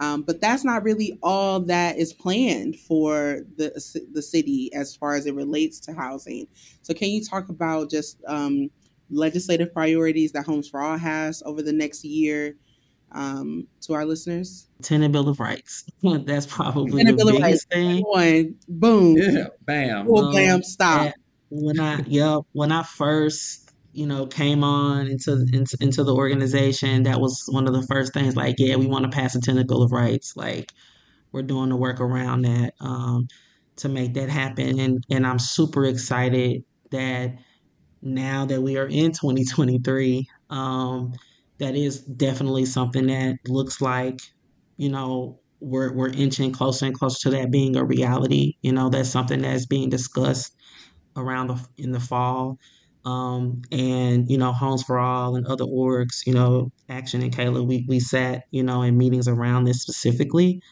um, but that's not really all that is planned for the the city as far as it relates to housing. So, can you talk about just um, legislative priorities that Homes for All has over the next year um, to our listeners? Tenant Bill of Rights. That's probably Tenant the Bill biggest thing. One, boom, yeah, bam, boom, bam, stop. When I yep, when I first you know, came on into, into into the organization, that was one of the first things. Like, yeah, we want to pass a tenant bill of rights. Like, we're doing the work around that um, to make that happen, and and I'm super excited that now that we are in 2023, um, that is definitely something that looks like, you know, we're we're inching closer and closer to that being a reality. You know, that's something that's being discussed around the in the fall um, and you know homes for all and other orgs you know action and kayla we, we sat you know in meetings around this specifically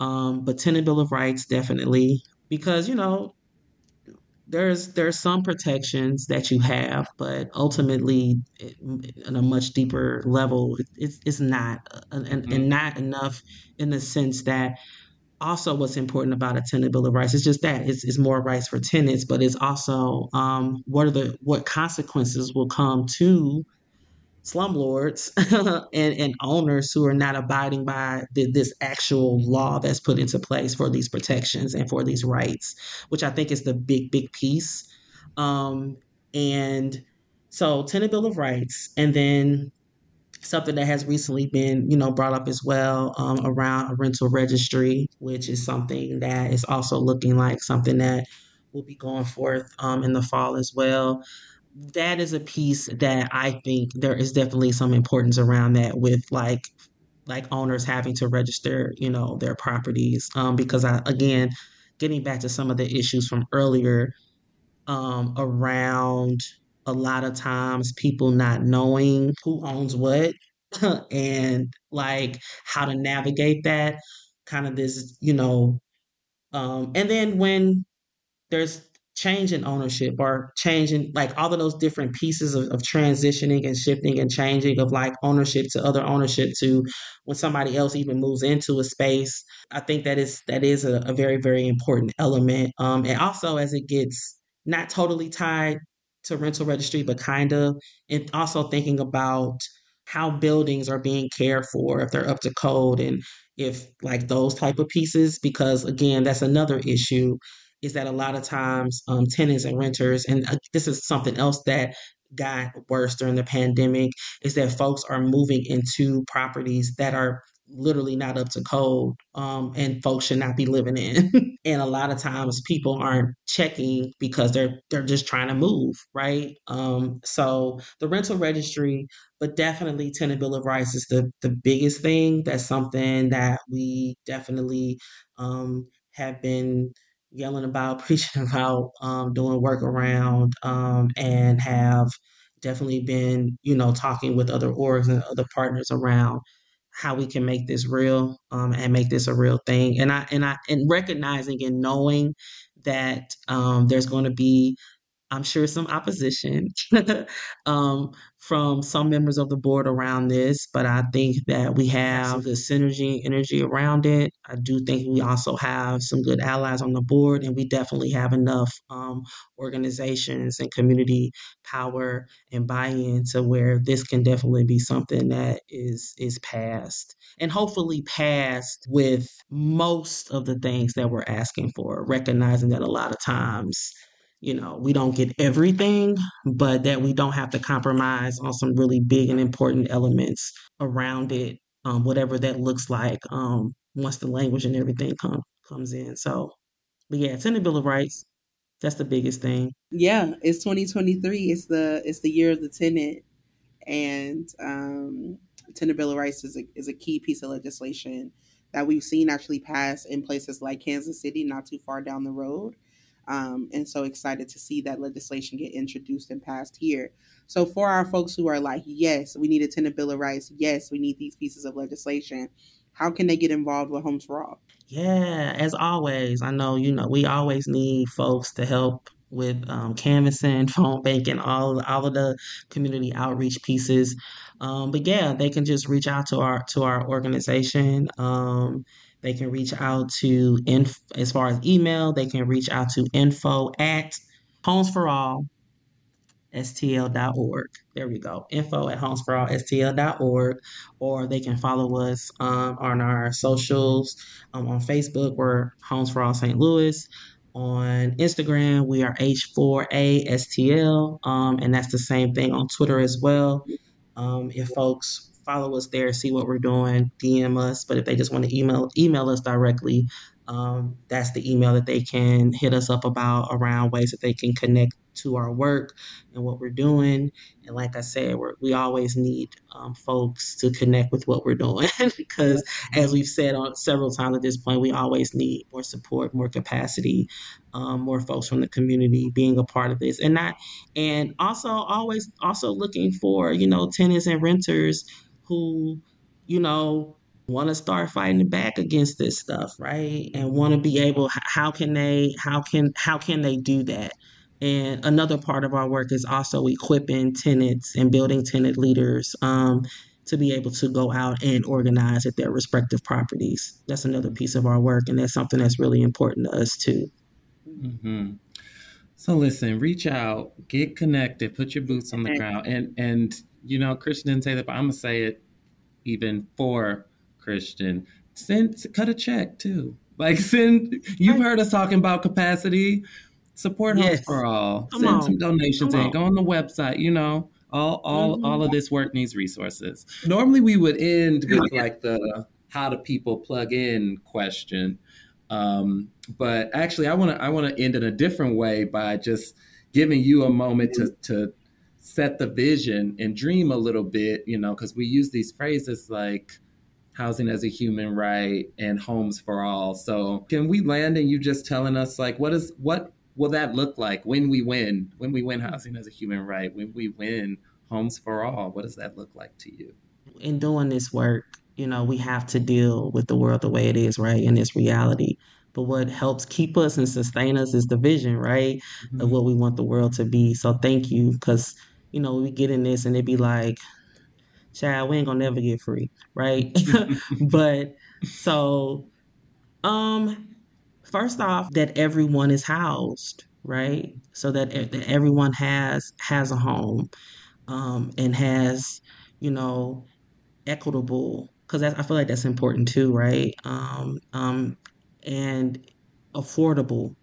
um, but tenant bill of rights definitely because you know there's there's some protections that you have but ultimately it, on a much deeper level it, it's, it's not uh, and, mm-hmm. and not enough in the sense that also what's important about a tenant bill of rights is just that it's, it's more rights for tenants but it's also um, what are the what consequences will come to slumlords and, and owners who are not abiding by the, this actual law that's put into place for these protections and for these rights, which I think is the big, big piece. Um, and so, Tenant Bill of Rights, and then something that has recently been, you know, brought up as well um, around a rental registry, which is something that is also looking like something that will be going forth um, in the fall as well. That is a piece that I think there is definitely some importance around that with like like owners having to register, you know, their properties. Um, because I again, getting back to some of the issues from earlier um, around a lot of times people not knowing who owns what and like how to navigate that kind of this, you know, um, and then when there's change in ownership or changing like all of those different pieces of, of, transitioning and shifting and changing of like ownership to other ownership to when somebody else even moves into a space i think that is that is a, a very very important element um, and also as it gets not totally tied to rental registry but kind of and also thinking about how buildings are being cared for if they're up to code and if like those type of pieces because again that's another issue is that a lot of times um, tenants and renters, and uh, this is something else that got worse during the pandemic, is that folks are moving into properties that are literally not up to code um, and folks should not be living in. And a lot of times people aren't checking because they're they're just trying to move right? Um, so the rental registry but definitely tenant bill of rights is the the biggest thing. That's something that we definitely um, have been yelling about, preaching about, um, doing work around, um, and have definitely been, you know, talking with other orgs and other partners around how we can make this real um, and make this a real thing. And I and I and recognizing and knowing that um, there's going to be I'm sure some opposition um, from some members of the board around this, but I think that we have the synergy and energy around it. I do think we also have some good allies on the board, and we definitely have enough um, organizations and community power and buy-in to where this can definitely be something that is is passed and hopefully passed with most of the things that we're asking for, recognizing that a lot of times you know, we don't get everything, but that we don't have to compromise on some really big and important elements around it, um, whatever that looks like um, once the language and everything come, comes in. So, but yeah, it's in the Bill of Rights. That's the biggest thing. Yeah, it's 2023. It's the it's the year of the tenant, and um, tenant Bill of Rights is a, is a key piece of legislation that we've seen actually pass in places like Kansas City, not too far down the road. Um, and so excited to see that legislation get introduced and passed here. So for our folks who are like, yes, we need a tenant bill of rights. Yes, we need these pieces of legislation. How can they get involved with Homes for All? Yeah, as always, I know you know we always need folks to help with um, canvassing, phone banking, all all of the community outreach pieces. Um, but yeah, they can just reach out to our to our organization. Um, they can reach out to inf- as far as email, they can reach out to info at homes for all stl.org. There we go. Info at homes for all stl.org. Or they can follow us um, on our socials. Um, on Facebook, we're Homes for All St. Louis. On Instagram, we are H4ASTL. Um, and that's the same thing on Twitter as well. Um, if folks follow us there, see what we're doing, DM us. But if they just want to email email us directly, um, that's the email that they can hit us up about around ways that they can connect to our work and what we're doing. And like I said, we always need um, folks to connect with what we're doing because, as we've said on several times at this point, we always need more support, more capacity, um, more folks from the community being a part of this, and not, and also always also looking for you know tenants and renters who, you know, want to start fighting back against this stuff, right? And want to be able how can they how can how can they do that? And another part of our work is also equipping tenants and building tenant leaders um, to be able to go out and organize at their respective properties. That's another piece of our work, and that's something that's really important to us too. Mm-hmm. So listen, reach out, get connected, put your boots on the ground, and and you know, Kristian didn't say that, but I'm gonna say it even for Kristian. Send cut a check too. Like send you've heard us talking about capacity. Support yes. Homes for All. Come send on. some donations Come in. On. Go on the website, you know. All all mm-hmm. all of this work needs resources. Normally we would end with like the how do people plug in question. Um, but actually I wanna I wanna end in a different way by just giving you a moment to to set the vision and dream a little bit, you know, because we use these phrases like housing as a human right and homes for all. So can we land in you just telling us like what is what will that look like when we win? When we win housing as a human right, when we win homes for all, what does that look like to you? In doing this work, you know, we have to deal with the world the way it is, right? In this reality. But what helps keep us and sustain us is the vision, right? Mm-hmm. Of what we want the world to be. So thank you, because you know, we get in this and it be like, child, we ain't gonna never get free, right? but so, um, first off, that everyone is housed, right? So that, that everyone has has a home, um, and has, you know, equitable because I feel like that's important too, right? Um, um, and affordable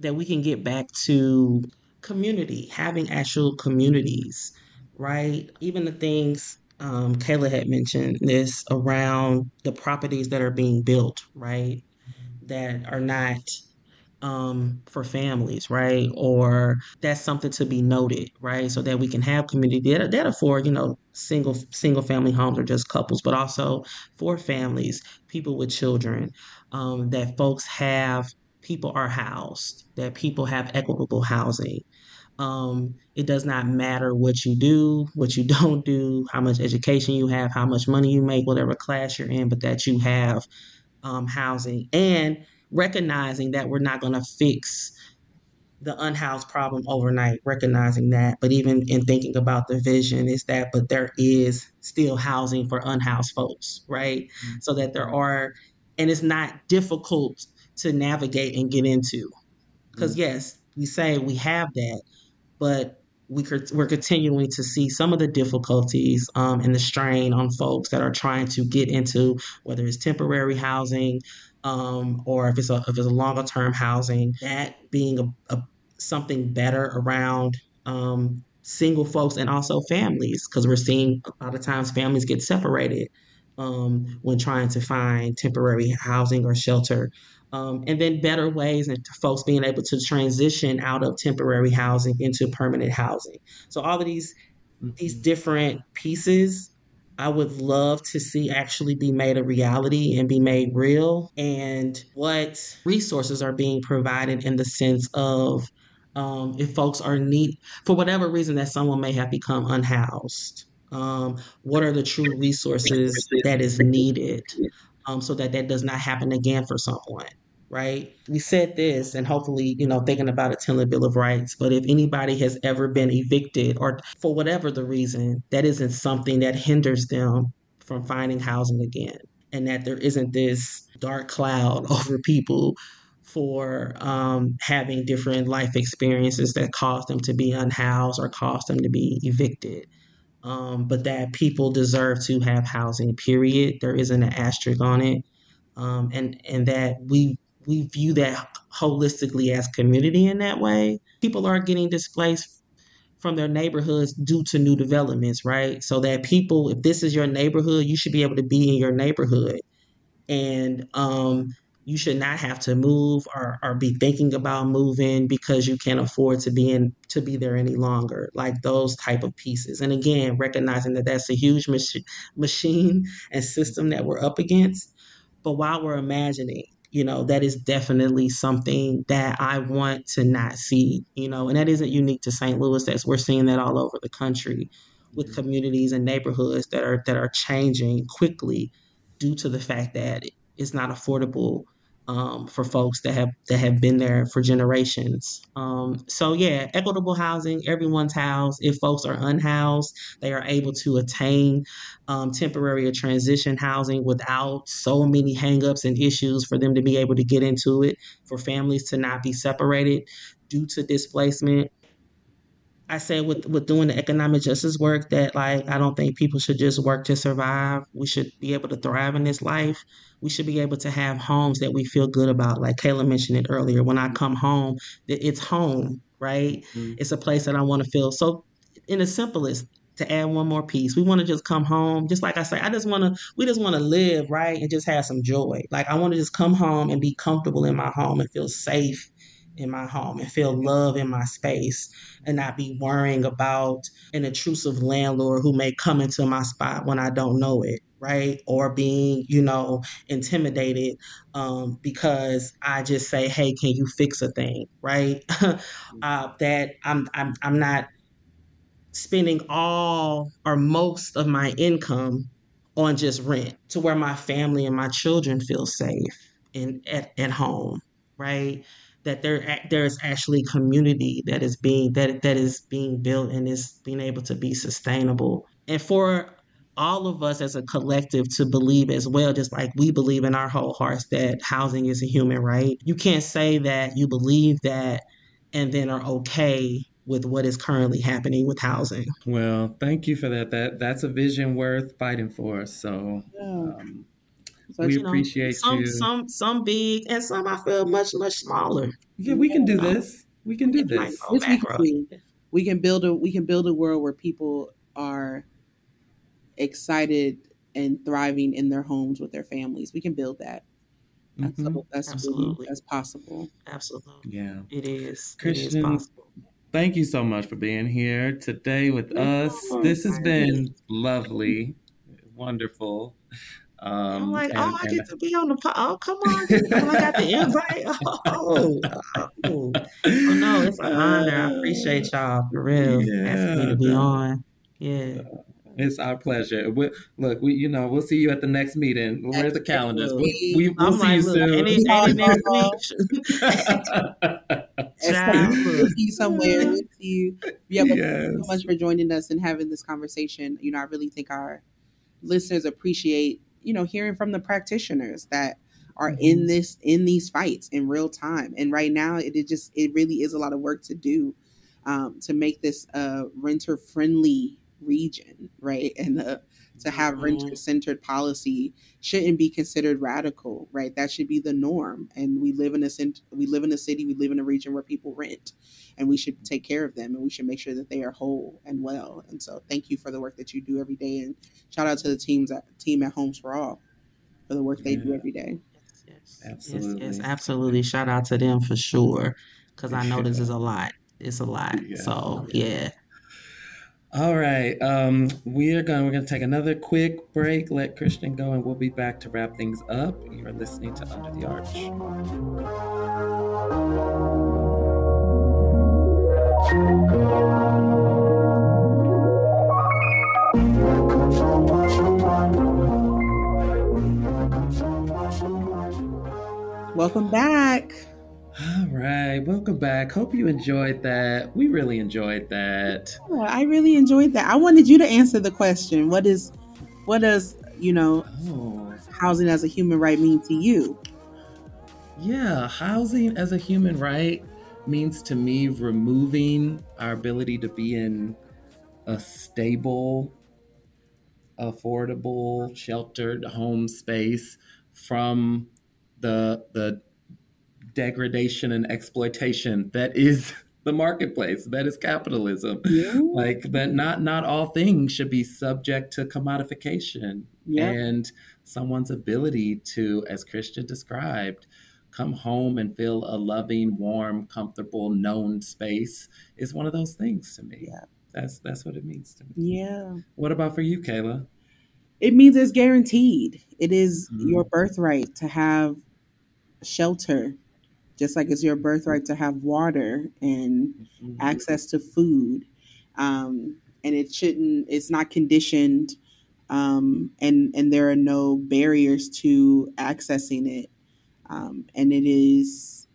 that we can get back to community, having actual communities, right? Even the things um, Kayla had mentioned this around the properties that are being built, right? That are not um, for families, right? Or that's something to be noted, right? So that we can have community that, that afford, you know, single single family homes or just couples, but also for families, people with children, um, that folks have people are housed, that people have equitable housing, um, it does not matter what you do, what you don't do, how much education you have, how much money you make, whatever class you're in, but that you have um, housing and recognizing that we're not going to fix the unhoused problem overnight, recognizing that. But even in thinking about the vision, is that, but there is still housing for unhoused folks, right? Mm-hmm. So that there are, and it's not difficult to navigate and get into. Because, mm-hmm. yes, we say we have that, but we we're continuing to see some of the difficulties um, and the strain on folks that are trying to get into whether it's temporary housing um, or if it's a if it's a longer term housing. That being a, a something better around um, single folks and also families because we're seeing a lot of times families get separated um, when trying to find temporary housing or shelter um, and then better ways and folks being able to transition out of temporary housing into permanent housing. So all of these mm-hmm. these different pieces I would love to see actually be made a reality and be made real, and what resources are being provided in the sense of um, if folks are need for whatever reason that someone may have become unhoused. Um, what are the true resources that is needed um, so that that does not happen again for someone? Right? We said this, and hopefully, you know, thinking about a tenant Bill of Rights. But if anybody has ever been evicted, or for whatever the reason, that isn't something that hinders them from finding housing again, and that there isn't this dark cloud over people for um, having different life experiences that cause them to be unhoused or cause them to be evicted. Um, but that people deserve to have housing. Period. There isn't an asterisk on it, um, and and that we we view that holistically as community in that way. People are getting displaced from their neighborhoods due to new developments, right? So that people, if this is your neighborhood, you should be able to be in your neighborhood. And um, you should not have to move or, or be thinking about moving because you can't afford to be in to be there any longer like those type of pieces and again recognizing that that's a huge mach- machine and system that we're up against but while we're imagining you know, that is definitely something that I want to not see, you know, and that isn't unique to St. Louis. That's we're seeing that all over the country with mm-hmm. communities and neighborhoods that are that are changing quickly due to the fact that it's not affordable um, for folks that have that have been there for generations. Um, so yeah, equitable housing. Everyone's housed. If folks are unhoused, they are able to attain um, temporary or transition housing without so many hangups and issues for them to be able to get into it. For families to not be separated due to displacement. I said with with doing the economic justice work that like I don't think people should just work to survive. We should be able to thrive in this life. We should be able to have homes that we feel good about. Like Kayla mentioned it earlier. When I come home, it's home, right? Mm-hmm. It's a place that I want to feel. So in the simplest, to add one more piece. We want to just come home. Just like I say, I just want to, we just want to live, right? And just have some joy. Like I want to just come home and be comfortable in my home and feel safe in my home and feel love in my space and not be worrying about an intrusive landlord who may come into my spot when I don't know it right? Or being you know intimidated um, because i just say hey can you fix a thing? Right? Uh, that I'm, I'm i'm not spending all or most of my income on just rent to where my family and my children feel safe in at, at home right that there there's actually community that is being that that is being built and is being able to be sustainable. And for all of us as a collective to believe as well just like we believe in our whole hearts that housing is a human right you can't say that you believe that and then are okay with what is currently happening with housing. Well thank you for that. That that's a vision worth fighting for. So yeah. um, but, we you know, appreciate some, you. Some some big and some I feel much much smaller. Yeah, we can do this. We can do this. we, can do. we can build a we can build a world where people are excited and thriving in their homes with their families. We can build that. That's, mm-hmm. that's Absolutely. Really, that's possible. Absolutely. Yeah. It is. Kristian, it is possible. Thank you so much for being here today with us. This has been lovely, wonderful. Um, I'm like, and, oh, I get to be on the po- oh, come on, oh, I got the invite. Oh, oh, oh, no, it's an honor. I appreciate y'all for real yeah. asking me to be on. Yeah. It's our pleasure. We, look, we you know we'll see you at the next meeting. Where's the calendars? We, we, will see you soon. Any, any next week. we'll see you somewhere. We'll see you. Yeah, but yes. thank you so much for joining us and having this conversation. You know, I really think our listeners appreciate you know hearing from the practitioners that are mm-hmm. in this in these fights in real time and right now it, it just it really is a lot of work to do um, to make this a renter friendly region right and uh, to have mm-hmm. renter centered policy shouldn't be considered radical right? That should be the norm. And we live in a we live in a city we live in a region where people rent and we should take care of them and we should make sure that they are whole and well. And so thank you for the work that you do every day and shout out to the teams at team at homes for all for the work they do every day. Yes, absolutely yes, yes absolutely. shout out to them for sure because i know this is a lot. It's a lot. Yeah. so yeah all right. Um, we are going. We're going to take another quick break. Let Kristian go, and we'll be back to wrap things up. You are listening to Under the Arch. Welcome back. All right, welcome back. Hope you enjoyed that. We really enjoyed that. Yeah, I really enjoyed that. I wanted you to answer the question. What is what does, you know, oh. housing as a human right mean to you? Yeah, housing as a human right means to me removing our ability to be in a stable, affordable, sheltered home space from the the degradation and exploitation that is the marketplace that is capitalism. Yeah. like that not not all things should be subject to commodification. Yeah. and someone's ability to as Kristian described come home and feel a loving warm comfortable known space is one of those things to me. Yeah. That's that's what it means to me. Yeah. What about for you kayla? It means it's guaranteed. It is mm-hmm. your birthright to have shelter just like it's your birthright to have water and mm-hmm. access to food. Um, and it shouldn't, it's not conditioned. Um, and, and there are no barriers to accessing it. Um, and it is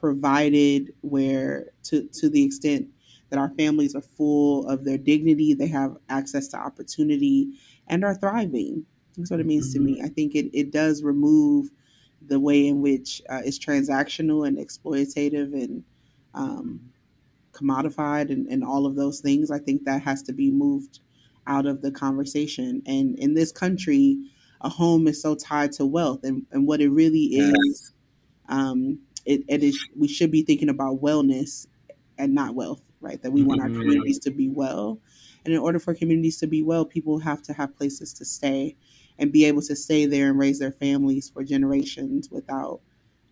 provided where to, to the extent that our families are full of their dignity, they have access to opportunity and are thriving. That's what it means mm-hmm. to me. I think it, it does remove the way in which uh, it's transactional and exploitative and um, commodified and, and all of those things. I think that has to be moved out of the conversation. And in this country, a home is so tied to wealth, and, and what it really is, um, it, it is. We should be thinking about wellness and not wealth, right? That we want our mm-hmm. communities to be well, and in order for communities to be well, people have to have places to stay and be able to stay there and raise their families for generations without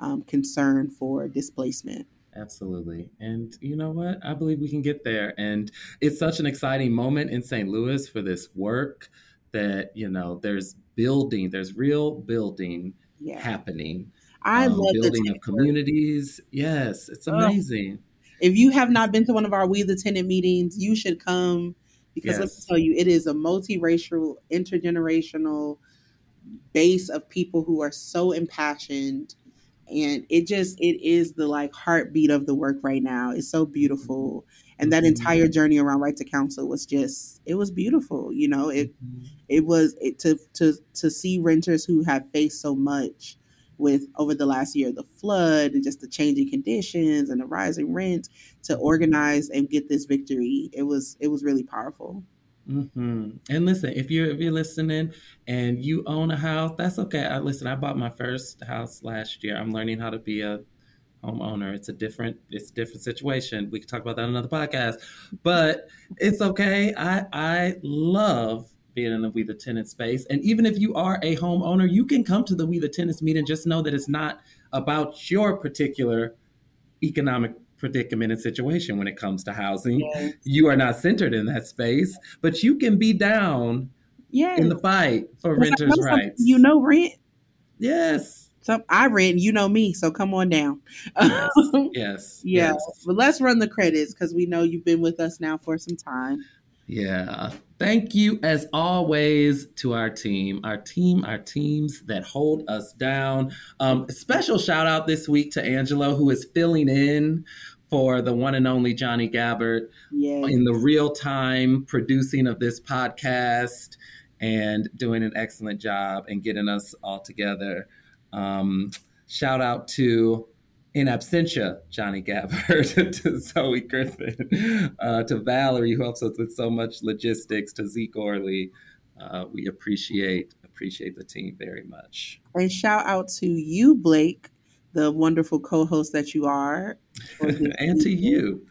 um, concern for displacement. Absolutely. And you know what? I believe we can get there. And it's such an exciting moment in St. Louis for this work that, you know, there's building, there's real building yeah. happening. I um, love building of communities. Yes, it's amazing. Oh. If you have not been to one of our We the Tenant meetings, you should come because yes. let me tell you, it is a multiracial, intergenerational base of people who are so impassioned and it just it is the like heartbeat of the work right now it's so beautiful and that mm-hmm. entire journey around right to counsel was just it was beautiful you know it mm-hmm. it was it, to to to see renters who have faced so much with over the last year the flood and just the changing conditions and the rising rent to organize and get this victory it was it was really powerful Mm-hmm. And listen, if you're if you're listening and you own a house, that's okay. I listen. I bought my first house last year. I'm learning how to be a homeowner. It's a different it's a different situation. We can talk about that on another podcast, but it's okay. I I love being in the We the Tenant space, and even if you are a homeowner, you can come to the We the Tenants meeting. Just know that it's not about your particular economic predicament and situation when it comes to housing. Yes. You are not centered in that space, but you can be down yes. in the fight for renters' rights. You know rent. Yes. So I rent, you know me, so come on down. Yes. yes. yeah. Yes. But let's run the credits because we know you've been with us now for some time. Yeah. Thank you, as always, to our team, our team, our teams that hold us down. Um, special shout out this week to Angelo, who is filling in for the one and only Johnny Gabbard yes. in the real time producing of this podcast and doing an excellent job and getting us all together. Um, shout out to in absentia, Johnny Gabbard, to Zoe Griffin, uh, to Valerie, who helps us with so much logistics, to Zeke Orley. Uh, we appreciate appreciate the team very much. And shout out to you, Blake, the wonderful co-host that you are, and to you.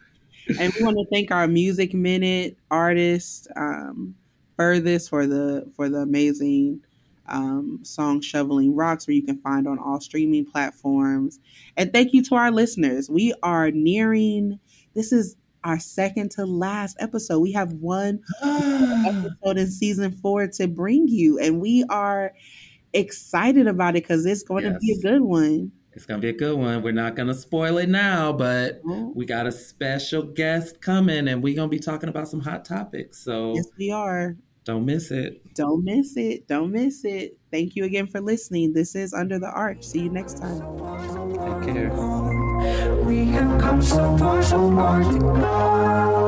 And we want to thank our Music Minute artist, um, Furthest, for the for the amazing um, song Shoveling Rocks, where you can find on all streaming platforms. And thank you to our listeners. We are nearing, this is our second to last episode. We have one episode in season four to bring you, and we are excited about it because it's going yes. to be a good one. It's gonna be a good one. We're not gonna spoil it now, but we got a special guest coming, and we're gonna be talking about some hot topics. So yes, we are. Don't miss it. Don't miss it. Don't miss it. Thank you again for listening. This is Under the Arch. See you next time. Take care. We have come so far, so far to go.